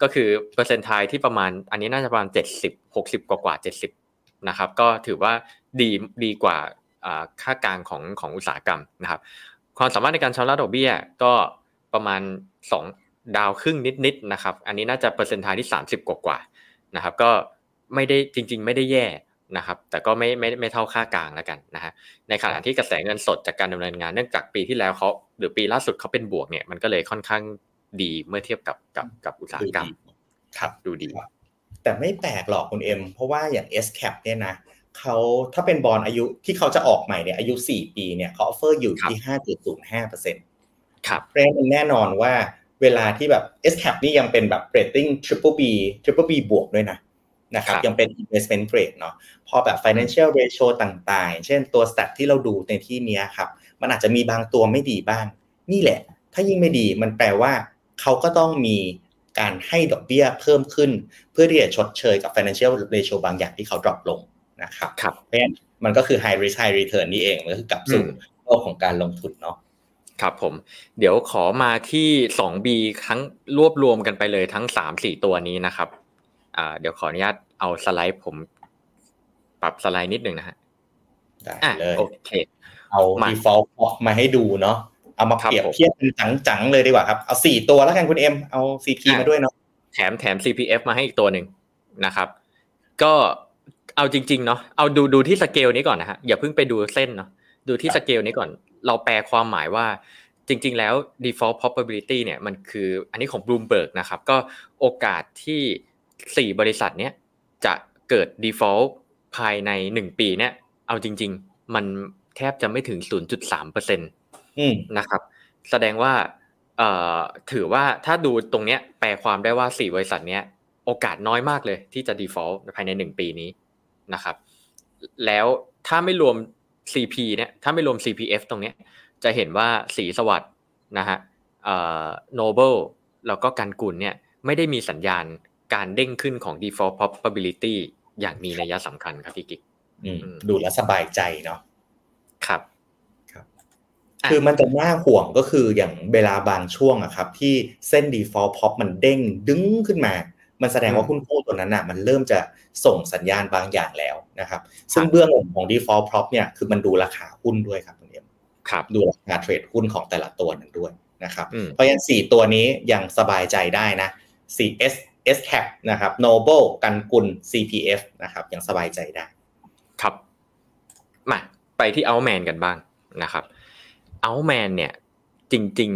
ก็คือเปอร์เซ็นต์ไทที่ประมาณอันนี้น่าจะประมาณ 70 60 กว่ากว่า 70นะครับก็ถือว่าดีดีกว่าค่ากลางของของอุตสาหกรรมนะครับความสามารถในการชำระดอกเบี้ยก็ประมาณ2 ดาวครึ่งนิดๆนะครับ อันนี้น่าจะเปอร์เซ็นต์ทายที่ 30 กว่าๆนะครับ ก็ไม่ได้จริง ๆ ไม่ได้แย่นะครับ แต่ก็ไม่ไม่ไม่เท่าค่ากลางแล้วกันนะฮะ ในขณะที่กระแสเงินสดจากการดำเนินงานเนื่องจากปีที่แล้วเขาหรือปีล่าสุดเขาเป็นบวกเนี่ยมันก็เลยค่อนข้างดีเมื่อเทียบกับกับกับอุตสาหกรรมครับดูดี แต่ไม่แปลกหรอกคุณเอ็มเพราะว่าอย่าง SCAP เนี่ยนะเขาถ้าเป็นบอลอายุที่เขาจะออกใหม่เนี่ยอายุ 4 ปีเนี่ยเขา offer อยู่ที่ 5.05เปอร์เซ็นต์ครับเพราะฉะนั้นแน่นอนว่า เวลาที่แบบ S cap นี่ยังเป็นแบบ rating triple B triple B บวกด้วยนะนะครับยังเป็น investment grade เนาะพอแบบ financial ratio ต่างๆ เช่นตัว stat ที่เราดูในที่นี้ครับมันอาจจะมีบางตัวไม่ดีบ้าง นี่แหละ ถ้ายิ่งไม่ดีมันแปลว่าเขาก็ต้องมีการให้ดอกเบี้ยเพิ่มขึ้น เพื่อที่จะชดเชยกับ financial ratio บางอย่างที่เขา drop ลงนะครับครับเพราะฉะนั้นมันก็คือ high risk high return นี่เองมันก็คือกลับสู่โลกของการลงทุนเนาะ ครับผมเดี๋ยวขอมาที่ 2B ทั้งรวบรวมกันไปเลยทั้ง 3-4 ตัวนี้นะครับอ่าเดี๋ยวขออนุญาตเอาสไลด์ผมปรับสไลด์นิดหนึ่งนะฮะได้เลยโอเคเอา default มาให้ดูเนาะเอามาเปรียบเทียบเป็นจังๆเลยดีกว่าครับเอาสี่ตัวแล้วกันคุณเอ็มเอา CP มาด้วยเนาะแถมแถม CPF มาให้อีกตัวหนึ่งนะครับ ก็เอาจริงๆเนาะเอาดูดูที่สเกลนี้ก่อนนะฮะอย่าเพิ่งไปดูเส้นเนาะดูที่สเกลนี้ก่อน เราแปลความหมายว่าจริง ๆ แล้ว default probability เนี่ยมันคืออันนี้ของ Bloomberg นะครับ ก็โอกาสที่ 4 บริษัทเนี้ยจะเกิด default ภายใน 1 ปีเนี่ยเอาจริง ๆ มันแทบจะไม่ถึง 0.3%นะครับ แสดงว่าเอ่อถือว่าถ้าดูตรงเนี้ยแปลความได้ว่า 4 บริษัทเนี้ยโอกาสน้อยมากเลยที่จะ default ภายใน 1 ปีนี้นะครับ แล้วถ้าไม่รวม CP เนี่ยถ้าไม่รวม CPF ตรงเนี้ยจะเห็นว่าสีสวัสด์นะฮะเอ่อ Noble แล้วก็การกุลเนี่ยไม่ได้มีสัญญาณการเด้งขึ้นของ default probability อย่างมีนัยสำคัญครับพี่กิ๊กดูแลสบายใจเนาะครับครับ คือมันจะน่าห่วงก็คืออย่างเวลาบางช่วงอะครับ ที่เส้น default pop มันเด้งดึงขึ้นมา มันแสดงว่าหุ้นกู้ตัวนั้นอะมันเริ่มจะส่งสัญญาณบางอย่างแล้วนะครับ ซึ่งเบื้องหลังของ default prop เนี่ยคือมันดูราคาหุ้นด้วยครับคุณเอ็มครับดูราคาเทรดหุ้นของแต่ละตัวนั้นด้วยนะครับเพราะฉะนั้นสี่ตัวนี้ยังสบายใจได้นะ 4S S cap นะครับ Noble กันกุล CPF นะครับยังสบายใจได้ ครับมาไปที่ Outman กันบ้างนะครับ Outman เนี่ยจริง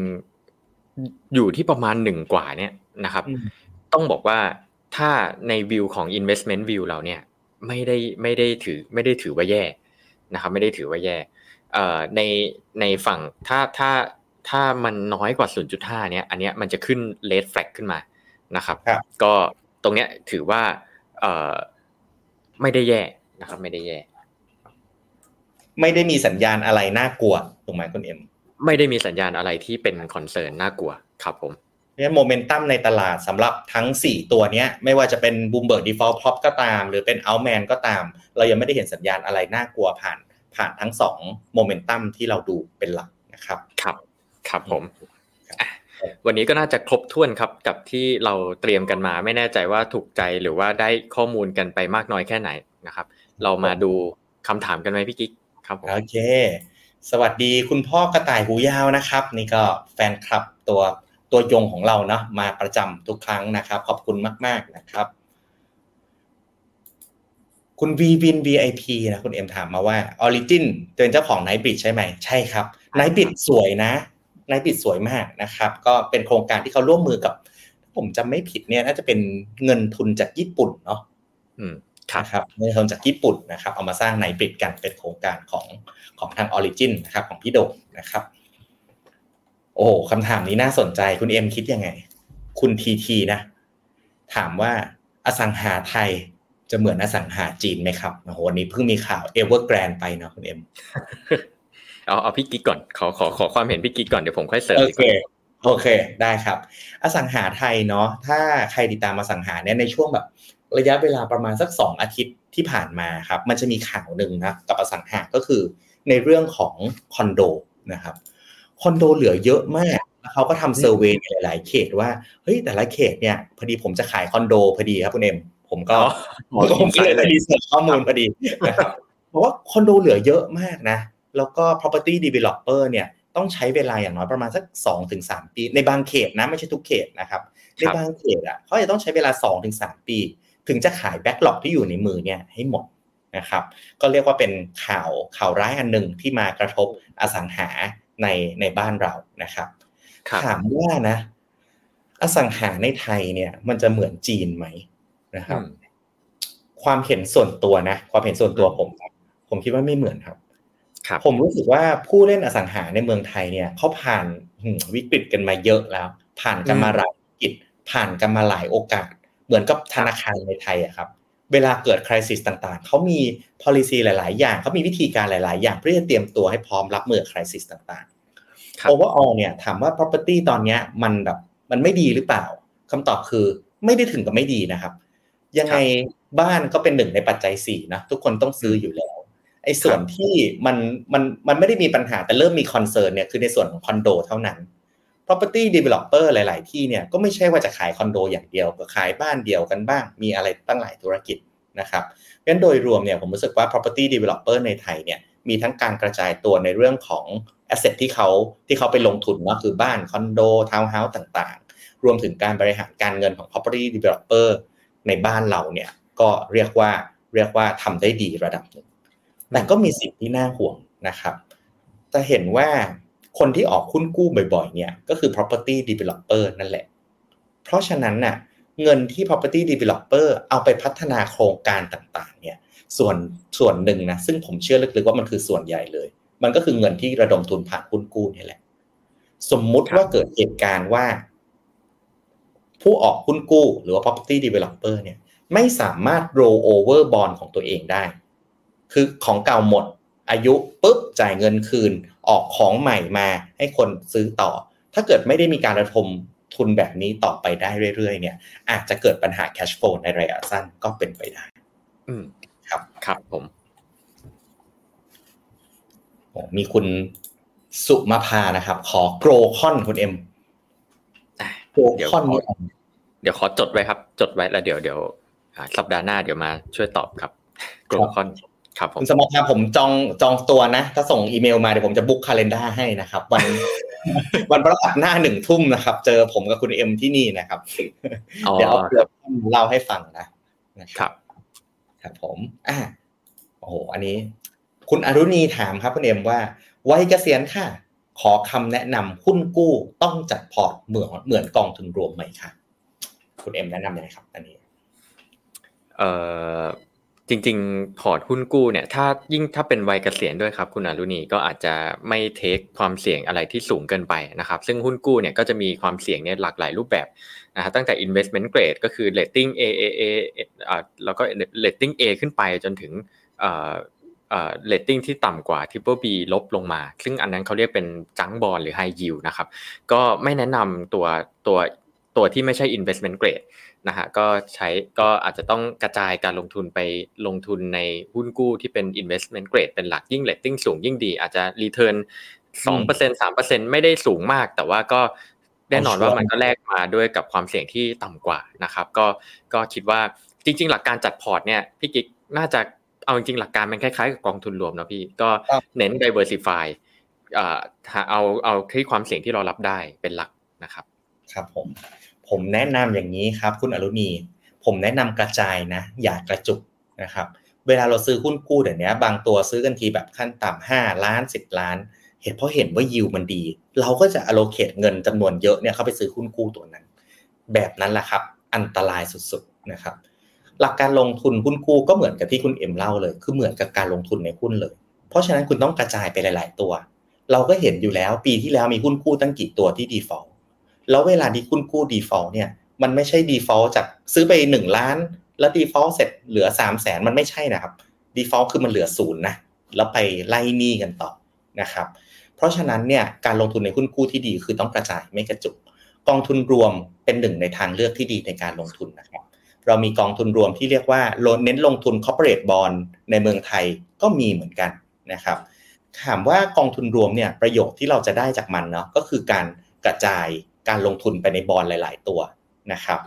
ๆ อยู่ที่ประมาณหนึ่งกว่าเนี่ยนะครับ ต้องบอกว่าถ้าในวิวของ investment view เราเนี่ยไม่ได้ไม่ได้ถือไม่ได้ถือว่าแย่นะครับไม่ได้ถือว่าแย่เอ่อในในฝั่งถ้าถ้าถ้ามันน้อยกว่า 0.5 เนี้ยอันเนี้ยมันจะขึ้น red flag ขึ้นมานะครับ ก็ตรงเนี้ยถือว่าเอ่อไม่ได้แย่นะครับ ไม่ได้แย่ ไม่ได้มีสัญญาณอะไรน่ากลัวถูกไหมคุณเอ็ม ไม่ได้มีสัญญาณอะไรที่เป็น concern น่ากลัวครับผม เพราะฉะนั้นโมเมนตัมในตลาดสำหรับทั้ง 4 ตัวเนี้ยไม่ว่าจะเป็น Bloomberg Default Prob ก็ตาม หรือเป็น Altman ก็ตาม เรายังไม่ได้เห็นสัญญาณอะไรน่ากลัวผ่านผ่านทั้ง2โมเมนตัมที่เราดูเป็นหลักนะครับ ครับ ครับผมอะวันนี้ก็น่าจะครบถ้วนครับกับที่เราเตรียมกันมาไม่แน่ใจว่าถูกใจหรือว่าได้ข้อมูลกันไปมากน้อยแค่ไหนนะครับ เรามาดูคำถามกันไหมพี่กิ๊กครับผมโอเค สวัสดีคุณพ่อกระต่ายหูยาวนะครับ นี่ก็แฟนคลับตัว ตัวยงของเราเนาะมาประจำทุกครั้งนะครับ ขอบคุณมาก ๆนะครับ คุณ V Win VIP นะคุณเอ็มถามมาว่า Origin เป็นเจ้าของ Nightbridge ใช่ไหม ใช่ครับ Nightbridge สวยนะ Knightsbridge สวยมากนะครับ ก็เป็นโครงการที่เขาร่วมมือกับ ผมจำไม่ผิดเนี่ย น่าจะเป็นเงินทุนจากญี่ปุ่นเนาะอืมครับนะครับเงินทุนจากญี่ปุ่นนะครับ เอามาสร้าง Knightsbridge กันเป็นโครงการของของทาง Origin นะครับ ของพี่โด่งนะครับ โอ้โหคำถามนี้น่าสนใจคุณเอ็มคิดยังไง คุณทีทีนะ ถามว่าอสังหาไทยจะเหมือนอสังหาจีนไหมครับโอ้โหวันนี้เพิ่งมีข่าวเอเวอร์แกรนไปเนาะคุณเอ็มเอาเอาพี่กิ๊กก่อนขอขอขอความเห็นพี่กิ๊กก่อนเดี๋ยวผมค่อยเสริมดีกว่า โอเคโอเคได้ครับ อสังหาไทยเนาะถ้าใครติดตามอสังหาเนี่ยในช่วงแบบระยะเวลาประมาณสักสองอาทิตย์ที่ผ่านมาครับ มันจะมีข่าวหนึ่งนะกับอสังหาก็คือในเรื่องของคอนโดนะครับ คอนโดเหลือเยอะมากแล้วเขาก็ทำ survey ในหลาย ๆ เขตว่าเฮ้ยแต่ละเขตเนี่ยพอดีผมจะขายคอนโดพอดีครับคุณเอ็มผมก็อ๋อผมก็เลยไปรีเสิร์ชข้อมูลพอดีนะครับเพราะว่าคอนโดเหลือเยอะมากนะ แล้วก็ property developer เนี่ยต้องใช้เวลาอย่างน้อยประมาณสัก 2-3ถึงปี ในบางเขตนะไม่ใช่ทุกเขตนะครับในบางเขตอะเขาจะต้องใช้เวลา 2-3ถึงปี ถึงจะขายแบ็กหลอกที่อยู่ในมือเนี่ยให้หมดนะครับ ก็เรียกว่าเป็นข่าวข่าวร้ายอันหนึ่งที่มากระทบอสังหา ในในบ้านเรานะครับครับถามว่านะ อสังหาในไทยเนี่ย มันจะเหมือนจีนไหมนะครับอืมความเห็นส่วนตัวนะ ความเห็นส่วนตัวผมนะผมคิดว่าไม่เหมือนครับครับผมรู้สึกว่าผู้เล่นอสังหาในเมืองไทยเนี่ยเขาผ่านหืมวิกฤตกันมาเยอะแล้ว ผ่านกันมาหลายวิกฤตผ่านกันมาหลายโอกาส เหมือนกับธนาคารในไทยอะครับ เวลาเกิดคริสิสต่างๆเขามี policy หลาย ๆ อย่างเขามีวิธีการหลาย ๆ อย่างเพื่อจะเตรียมตัวให้พร้อมรับมือกับคริสิสต่างครับๆ overall เนี่ยถามว่า property ตอนเนี้ยมันแบบมันไม่ดีหรือเปล่าคำตอบคือไม่ได้ถึงกับไม่ดีนะครับ ยังไงบ้านก็เป็นหนึ่งในปัจจัยสี่นะทุกคนต้องซื้ออยู่แล้วไอ้ส่วนที่มันมันมันไม่ได้มีปัญหาแต่เริ่มมี concern เนี่ยคือในส่วนของคอนโดเท่านั้น property developer หลาย ๆ ที่เนี่ยก็ไม่ใช่ว่าจะขายคอนโดอย่างเดียวก็ขายบ้านเดี่ยวกันบ้าง มีอะไรตั้งหลายธุรกิจนะครับเพราะฉะนั้นโดยรวมเนี่ยผมรู้สึกว่า property developer ในไทยเนี่ยมีทั้งการกระจายตัวในเรื่องของ asset ที่เขาที่เขาไปลงทุนเนาะคือบ้านคอนโดทาวน์เฮาส์ต่างๆ รวมถึงการบริหารการเงินของ property developer ในบ้านเราเนี่ยก็เรียกว่าเรียกว่าทำได้ดีระดับหนึ่งแต่ก็มีสิ่งที่น่าห่วงนะครับ จะเห็นว่าคนที่ออกหุ้นกู้บ่อยๆ เนี่ยก็คือ property developer นั่นแหละ เพราะฉะนั้นน่ะเงินที่ property developer เอาไปพัฒนาโครงการต่างๆ เนี่ยส่วนส่วนหนึ่งนะซึ่งผมเชื่อลึกๆว่ามันคือส่วนใหญ่เลย มันก็คือเงินที่ระดมทุนผ่านหุ้นกู้นี่แหละ สมมุติว่าเกิดเหตุการณ์ว่า ผู้ออกหุ้นกู้หรือว่า property developer เนี่ย ไม่สามารถ roll over bond ของตัวเองได้ คือของเก่าหมด อายุปุ๊บจ่ายเงินคืนออกของใหม่มาให้คนซื้อต่อ ถ้าเกิดไม่ได้มีการระดมทุนแบบนี้ต่อไปได้เรื่อยๆ เนี่ย อาจจะเกิดปัญหา cash flow ในระยะสั้นก็เป็นไปได้ อืม ครับ ครับผมโอ้ มีคุณสุมาพานะครับ ขอโกรคอนคุณเอ็มอะโกรเดี๋ยวคอนขอเดี๋ยวขอจดไว้ครับ จดไว้แล้วเดี๋ยวเดี๋ยวอ่าสัปดาห์หน้าเดี๋ยวมาช่วยตอบครับกรมคอนครับผมคุณสมาพาผมจองจองตัวนะ ถ้าส่งอีเมลมาเดี๋ยวผมจะบุ๊กคาล endar ให้นะครับ วันวันพฤหัสหน้าหนึ่งทุ่มนะครับ เจอผมกับคุณเอ็มที่นี่นะครับอ๋อเดี๋ยวเอาเรื่องเล่าให้ฟังนะนะคครับ ครับผม อ่าโอ้โห อันนี้ คุณอรุณีถามครับคุณเอ็มว่าวัยเกษียณค่ะ ขอคำแนะนำหุ้นกู้ต้องจัดพอร์ตเหมือนเหมือนกองทุนรวมไหมคะคุณเอ็มแนะนำยังไงครับอันนี้เอ่อจริงๆพอร์ตหุ้นกู้เนี่ยถ้ายิ่งถ้าเป็นวัยเกษียณด้วยครับคุณอรุณีก็อาจจะไม่เทคความเสี่ยงอะไรที่สูงเกินไปนะครับ ซึ่งหุ้นกู้เนี่ยก็จะมีความเสี่ยงเนี่ยหลากหลายรูปแบบนะฮะตั้งแต่ investment grade ก็คือ rating A A A อ่าแล้วก็ rating A ขึ้นไปจนถึง เอ่อเอ่อ rating ที่ต่ำกว่า triple B ลบลงมา ซึ่งอันนั้นเขาเรียกเป็นจังบอลหรือ high yield นะครับ ก็ไม่แนะนำตัวตัวตัวที่ไม่ใช่ investment grade นะฮะก็ใช้ก็อาจจะต้องกระจายการลงทุนไปลงทุนในหุ้นกู้ที่เป็น investment grade เป็นหลักยิ่ง rating สูงยิ่งดี อาจจะ return สองเปอร์เซ็นสามเปอร์เซ็นไม่ได้สูงมาก แต่ว่าก็แน่นอนว่ามันก็แลกมาด้วยกับความเสี่ยงที่ต่ำกว่านะครับ ก็ก็คิดว่าจริง ๆ หลักการจัดพอร์ตเนี่ยพี่กิ๊กน่าจะ เอาจริงๆหลักการมันคล้ายๆกับกองทุนรวมนะพี่ก็เน้น diversify อ่าเอาเอาที่ความเสี่ยงที่เรารับได้เป็นหลักนะครับ ครับผมผมแนะนำอย่างนี้ครับคุณอรุณี ผมแนะนำกระจายนะ อย่ากระจุกนะครับ เวลาเราซื้อหุ้นกู้เดี๋ยวนี้บางตัวซื้อกันทีแบบขั้นต่ำห้าล้านสิบล้าน เหตุเพราะเห็นว่ายิวมันดี เราก็จะ allocate เงินจำนวนเยอะเนี่ยเข้าไปซื้อหุ้นกู้ตัวนั้น แบบนั้นแหละครับ อันตรายสุดๆนะครับ หลักการลงทุนหุ้นกู้ก็เหมือนกับที่คุณเอ็มเล่าเลย คือเหมือนกับการลงทุนในหุ้นเลย เพราะฉะนั้นคุณต้องกระจายไปหลาย ๆ ตัว เราก็เห็นอยู่แล้วปีที่แล้วมีหุ้นกู้ตั้งกี่ตัวที่ default แล้วเวลาที่หุ้นกู้ default เนี่ย มันไม่ใช่ default จากซื้อไป 1 ล้าน แล้ว default เสร็จเหลือ 3 0 0แสนมันไม่ใช่นะครับ default คือมันเหลือศูนย์นะแล้วไปไล่หนี้กันต่อนะครับ เพราะฉะนั้นเนี่ยการลงทุนในหุ้นกู้ที่ดีคือต้องกระจายไม่กระจุกกองทุนรวมเป็นหนึ่งในทางเลือกที่ดีในการลงทุนนะครับ เรามีกองทุนรวมที่เรียกว่าเน้นลงทุน corporate bond ในเมืองไทยก็มีเหมือนกันนะครับถามว่ากองทุนรวมเนี่ยประโยชน์ที่เราจะได้จากมันเนาะก็คือการกระจายการลงทุนไปในบอลหลาย ๆ ตัวนะครับ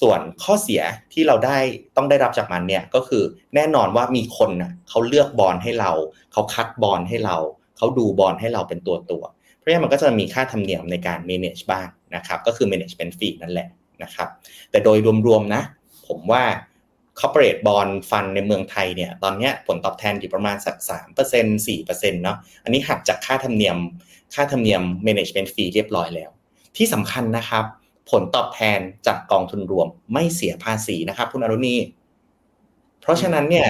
ส่วนข้อเสียที่เราได้ต้องได้รับจากมันเนี่ยก็คือแน่นอนว่ามีคนนะเขาเลือกบอลให้เรา เขาคัดบอลให้เรา เขาดูบอลให้เราเป็นตัวตัวเพราะฉะนั้นมันก็จะมีค่าธรรมเนียมในการ manage บ้างนะครับก็คือ management fee นั่นแหละนะครับแต่โดยรวมๆนะ ผมว่า corporate bond fund ในเมืองไทยเนี่ยตอนนี้ผลตอบแทนอยู่ประมาณสัก 3% 4%เนาะอันนี้หักจากค่าธรรมเนียม ค่าธรรมเนียม management fee เรียบร้อยแล้ว ที่สำคัญนะครับ ผลตอบแทนจากกองทุนรวมไม่เสียภาษีนะครับคุณอรุณี เพราะฉะนั้นเนี่ย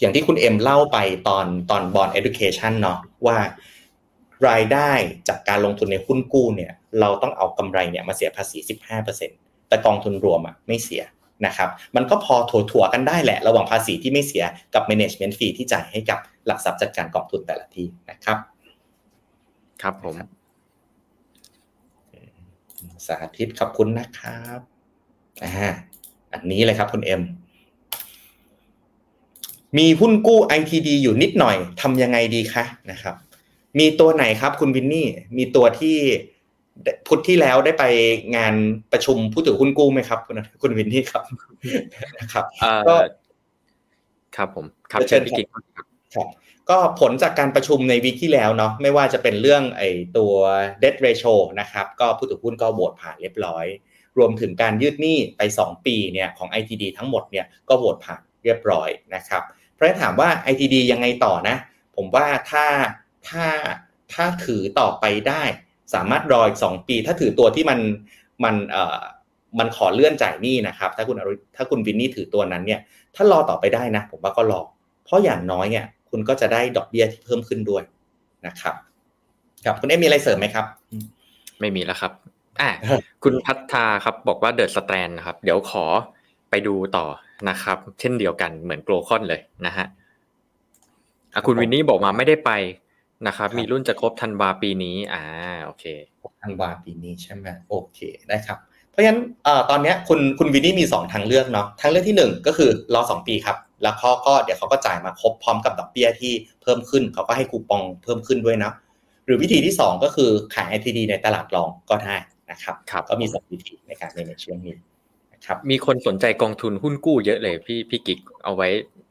อย่างที่คุณเอ็มเล่าไปตอนตอนบอล education เนาะว่ารายได้จากการลงทุนในหุ้นกู้เนี่ย เราต้องเอากำไรเนี่ยมาเสียภาษี 15%แต่กองทุนรวมอะไม่เสีย นะครับมันก็พอถั่วๆกันได้แหละ ระหว่างภาษีที่ไม่เสียกับ management fee ที่จ่ายให้กับหลักทรัพย์จัดการกองทุนแต่ละที่นะครับ ครับผมสาธิตขอบคุณนะครับอ่าอันนี้เลยครับคุณเอ็มมีหุ้นกู้ ITD อยู่นิดหน่อยทำยังไงดีคะนะครับ มีตัวไหนครับคุณวินนี่ มีตัวที่ พุทธที่แล้วได้ไปงานประชุมผู้ถือหุ้นกู้ไหมครับ คุณคุณวินนี่ครับนะครับก็ครับผมครับเชิญพี่กิ๊กครับครับก็ผลจากการประชุมในวีคที่แล้วเนาะไม่ว่าจะเป็นเรื่องไอ้ตัว debt ratio นะครับ ก็ผู้ถือหุ้นก็โหวตผ่านเรียบร้อย รวมถึงการยืดหนี้ไป 2 ปีเนี่ยของ ITD ทั้งหมดเนี่ยก็โหวตผ่านเรียบร้อยนะครับ เพราะฉะนั้นถามว่า ITD ยังไงต่อนะ ผมว่าถ้าถ้าถ้าถือต่อไปได้ สามารถรออีก2ปี ถ้าถือตัวที่มันมันเอ่อมันขอเลื่อนจ่ายหนี้นะครับ ถ้าคุณถ้าคุณวินนี่ถือตัวนั้นเนี่ย ถ้ารอต่อไปได้นะ ผมว่าก็รอ เพราะอย่างน้อยเนี่ย คุณก็จะได้ดอกเบี้ยที่เพิ่มขึ้นด้วยนะครับครับคุณเอ็มมีอะไรเสริมไหมครับ ไม่มีแล้วครับอ่าคุณพัฒนาครับบอกว่าเดอะสแตนนะครับ เดี๋ยวขอไปดูต่อนะครับ เช่นเดียวกันเหมือนโกลคอนเลยนะฮะอะคุณวินนี่บอกมาไม่ได้ไป นะครับ มีรุ่นจะครบธันวาปีนี้ อ่า โอเคธันวาปีนี้ใช่ไหมโอเค ได้ครับ เพราะฉะนั้นตอนนี้คุณคุณวินนี่มี 2 ทางเลือกเนาะ ทางเลือกที่ 1 ก็คือรอ 2 ปีครับ แล้วเขาก็เดี๋ยวเขาก็จ่ายมาครบพร้อมกับดอกเบี้ยที่เพิ่มขึ้น เขาก็ให้คูปองเพิ่มขึ้นด้วยนะ หรือวิธีที่ 2 ก็คือขาย ITD ในตลาดรองก็ได้นะครับครับก็มีสองวิธีในการในช่วงนี้นะครับมีคนสนใจกองทุนหุ้นกู้เยอะเลยพี่พี่กิ๊กเอาไว้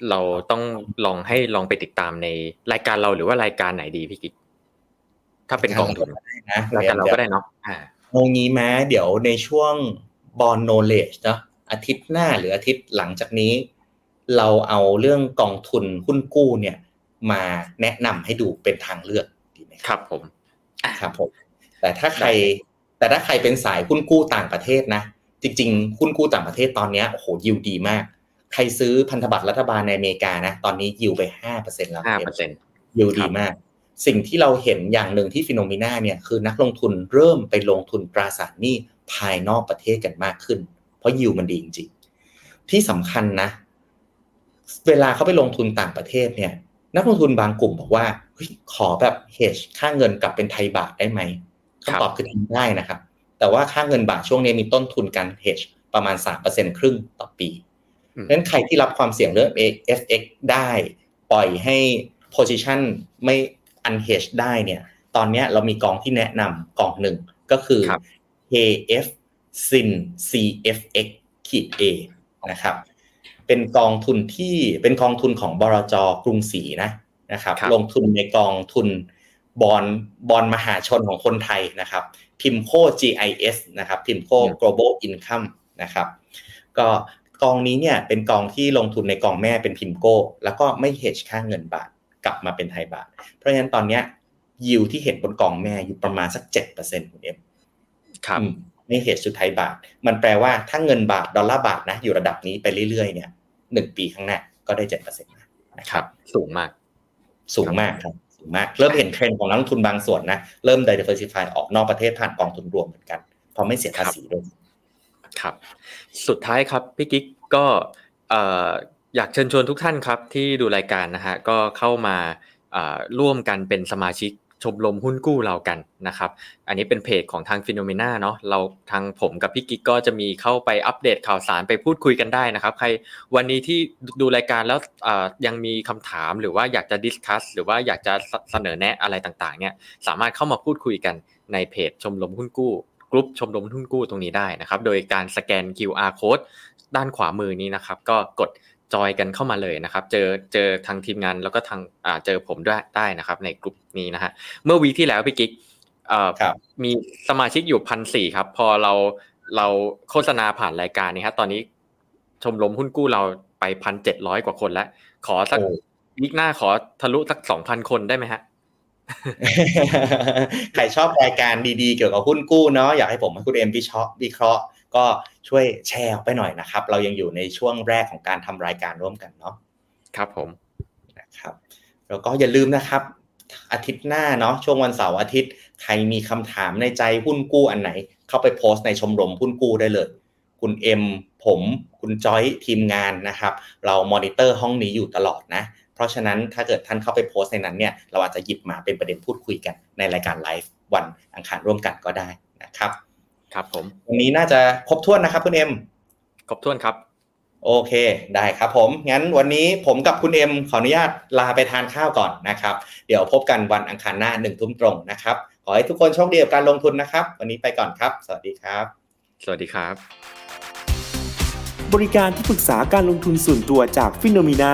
เราต้องลองให้ลองไปติดตามในรายการเราหรือว่ารายการไหนดีพี่กิ๊กถ้าเป็นกองทุนนะรายการเราก็ได้เนาะอ่าโมงี้แม้เดี๋ยวในช่วงบอลโนเลจเนาะอาทิตย์หน้าหรืออาทิตย์หลังจากนี้ เราเอาเรื่องกองทุนหุ้นกู้เนี่ย มาแนะนำให้ดูเป็นทางเลือกดีไหมครับผมครับผม แต่ถ้าใครแต่ถ้าใครเป็นสายหุ้นกู้ต่างประเทศนะ จริง ๆ หุ้นกู้ต่างประเทศตอนนี้โอ้โหยิวดีมาก ใครซื้อพันธบัตรรัฐบาลในอเมริกานะ ตอนนี้ยิวไปห้าเปอร์เซ็นแล้วห้าเปอร์เซ็นต์ยิวดีมาก สิ่งที่เราเห็นอย่างหนึ่งที่ฟิโนมิน่าเนี่ยคือนักลงทุนเริ่มไปลงทุนตราสารหนี้ภายนอกประเทศกันมากขึ้น เพราะยิวมันดีจริงๆที่สำคัญนะ เวลาเขาไปลงทุนต่างประเทศเนี่ย นักลงทุนบางกลุ่มบอกว่าเฮ้ยขอแบบเฮชค่าเงินกลับเป็นไทยบาทได้ไหมคำตอบคือทำได้นะครับ แต่ว่าค่าเงินบาทช่วงนี้มีต้นทุนการเฮชประมาณ3%ครึ่งต่อปีอืม นั้นใครที่รับความเสี่ยงเรื่อง FX ได้ปล่อยให้ position ไม่ unhedge ได้เนี่ย ตอนเนี้ยเรามีกองที่แนะนำกองหนึ่งก็คือครับ KF SIN CFX ขีด A นะครับ เป็นกองทุนที่เป็นกองทุนของบรจกรุงศรีนะนะครับครับ ลงทุนในกองทุนบอลบอลมหาชนของคนไทยนะครับ พิมโค GIS นะครับ พิมโค global income นะครับ ก็ กองนี้เนี่ยเป็นกองที่ลงทุนในกองแม่เป็นพิมโก้ แล้วก็ไม่เฮดค่าเงินบาทกลับมาเป็นไทยบาท เพราะฉะนั้นตอนเนี้ยยิวที่เห็นบนกองแม่อยู่ประมาณสักเจ็ดเปอร์เซ็นต์คุณเอ็มครับอืมไม่เฮดสุดไทยบาท มันแปลว่าถ้าเงินบาทดอลลาร์บาทนะอยู่ระดับนี้ไปเรื่อยๆเนี่ยหนึ่งปีข้างหน้าก็ได้เจ็ดเปอร์เซ็นต์นะคครัรับบสูงมาก สูงมากครับสูงมาก เริ่มเห็นเทรนด์ของนักลงทุนบางส่วนนะเริ่ม diversify ออกนอกประเทศผ่านกองทุนรวมเหมือนกันเพราะไม่เสียภาษีด้วย ครับ สุดท้ายครับพี่กิ๊กก็ออยากเชิญชวนทุกท่านครับที่ดูรายการนะฮะก็เข้ามาร่วมกันเป็นสมาชิกชมรมหุ้นกู้เรากันนะครับ อันนี้เป็นเพจของทาง FINNOMENA เนาะเราทางผมกับพี่กิ๊กก็จะมีเข้าไปอัปเดตข่าวสารไปพูดคุยกันได้นะครับ ใครวันนี้ที่ดูรายการแล้วยังมีคำถามหรือว่าอยากจะ discuss หรือว่าอยากจะเสนอแนะอะไรต่างๆเนี่ยสามารถเข้ามาพูดคุยกันในเพจชมรมหุ้นกู้ กลุ่มชมรมหุ้นกู้ตรงนี้ได้นะครับ โดยการสแกน QR code ด้านขวามือนี้นะครับ ก็กดจอยกันเข้ามาเลยนะครับ เจอเจอทางทีมงานแล้วก็ทางอ่าเจอผมด้วยได้นะครับ ในกลุ่มนี้นะฮะเมื่อวีคที่แล้วพี่กิ๊กเอ่อครับมีสมาชิกอยู่พันสี่ครับ พอเราเราโฆษณาผ่านรายการนี้ครับตอนนี้ชมรมหุ้นกู้เราไปพันเจ็ดร้อยกว่าคนแล้ว ขอสักโอ้วีคหน้าขอทะลุสักสองพันคนได้ไหมฮะ ใครชอบรายการดีๆ เกี่ยวกับหุ้นกู้เนาะอยากให้ผมให้คุณเอ็มวิเคราะห์วิเคราะห์ ก็ช่วยแชร์ออกไปหน่อยนะครับ เรายังอยู่ในช่วงแรกของการทำรายการร่วมกันเนาะครับผมนะครับแล้วก็อย่าลืมนะครับอาทิตย์หน้าเนาะช่วงวันเสาร์อาทิตย์ ใครมีคำถามในใจหุ้นกู้อันไหน เข้าไปโพสต์ในชมรมหุ้นกู้ได้เลย คุณเอ็มผม คุณจอยทีมงานนะครับ เรามอนิเตอร์ห้องนี้อยู่ตลอดนะเพ ราะฉะนั้นถ้าเกิดท่านเข้าไปโพสต์ในนั้นเนี่ยเราอาจจะหยิบมาเป็นประเด็นพูดคุยกันในรายการไลฟ์วันอังคารร่วมกันก็ได้นะครับครับผมวันนี้น่าจะครบถ้วนนะครับคุณเอ็มครบถ้วนครับ โอเคได้ครับผม งั้นวันนี้ผมกับคุณเอ็มขออนุญาตลาไปทานข้าวก่อนนะครับ เดี๋ยวพบกันวันอังคารหน้าหนึ่งทุ่มตรงนะครับ ขอให้ทุกคนโชคดีกับการลงทุนนะครับ วันนี้ไปก่อนครับ สวัสดีครับ สวัสดีครับ บริการที่ปรึกษาการลงทุนส่วนตัวจากฟิโนมีนา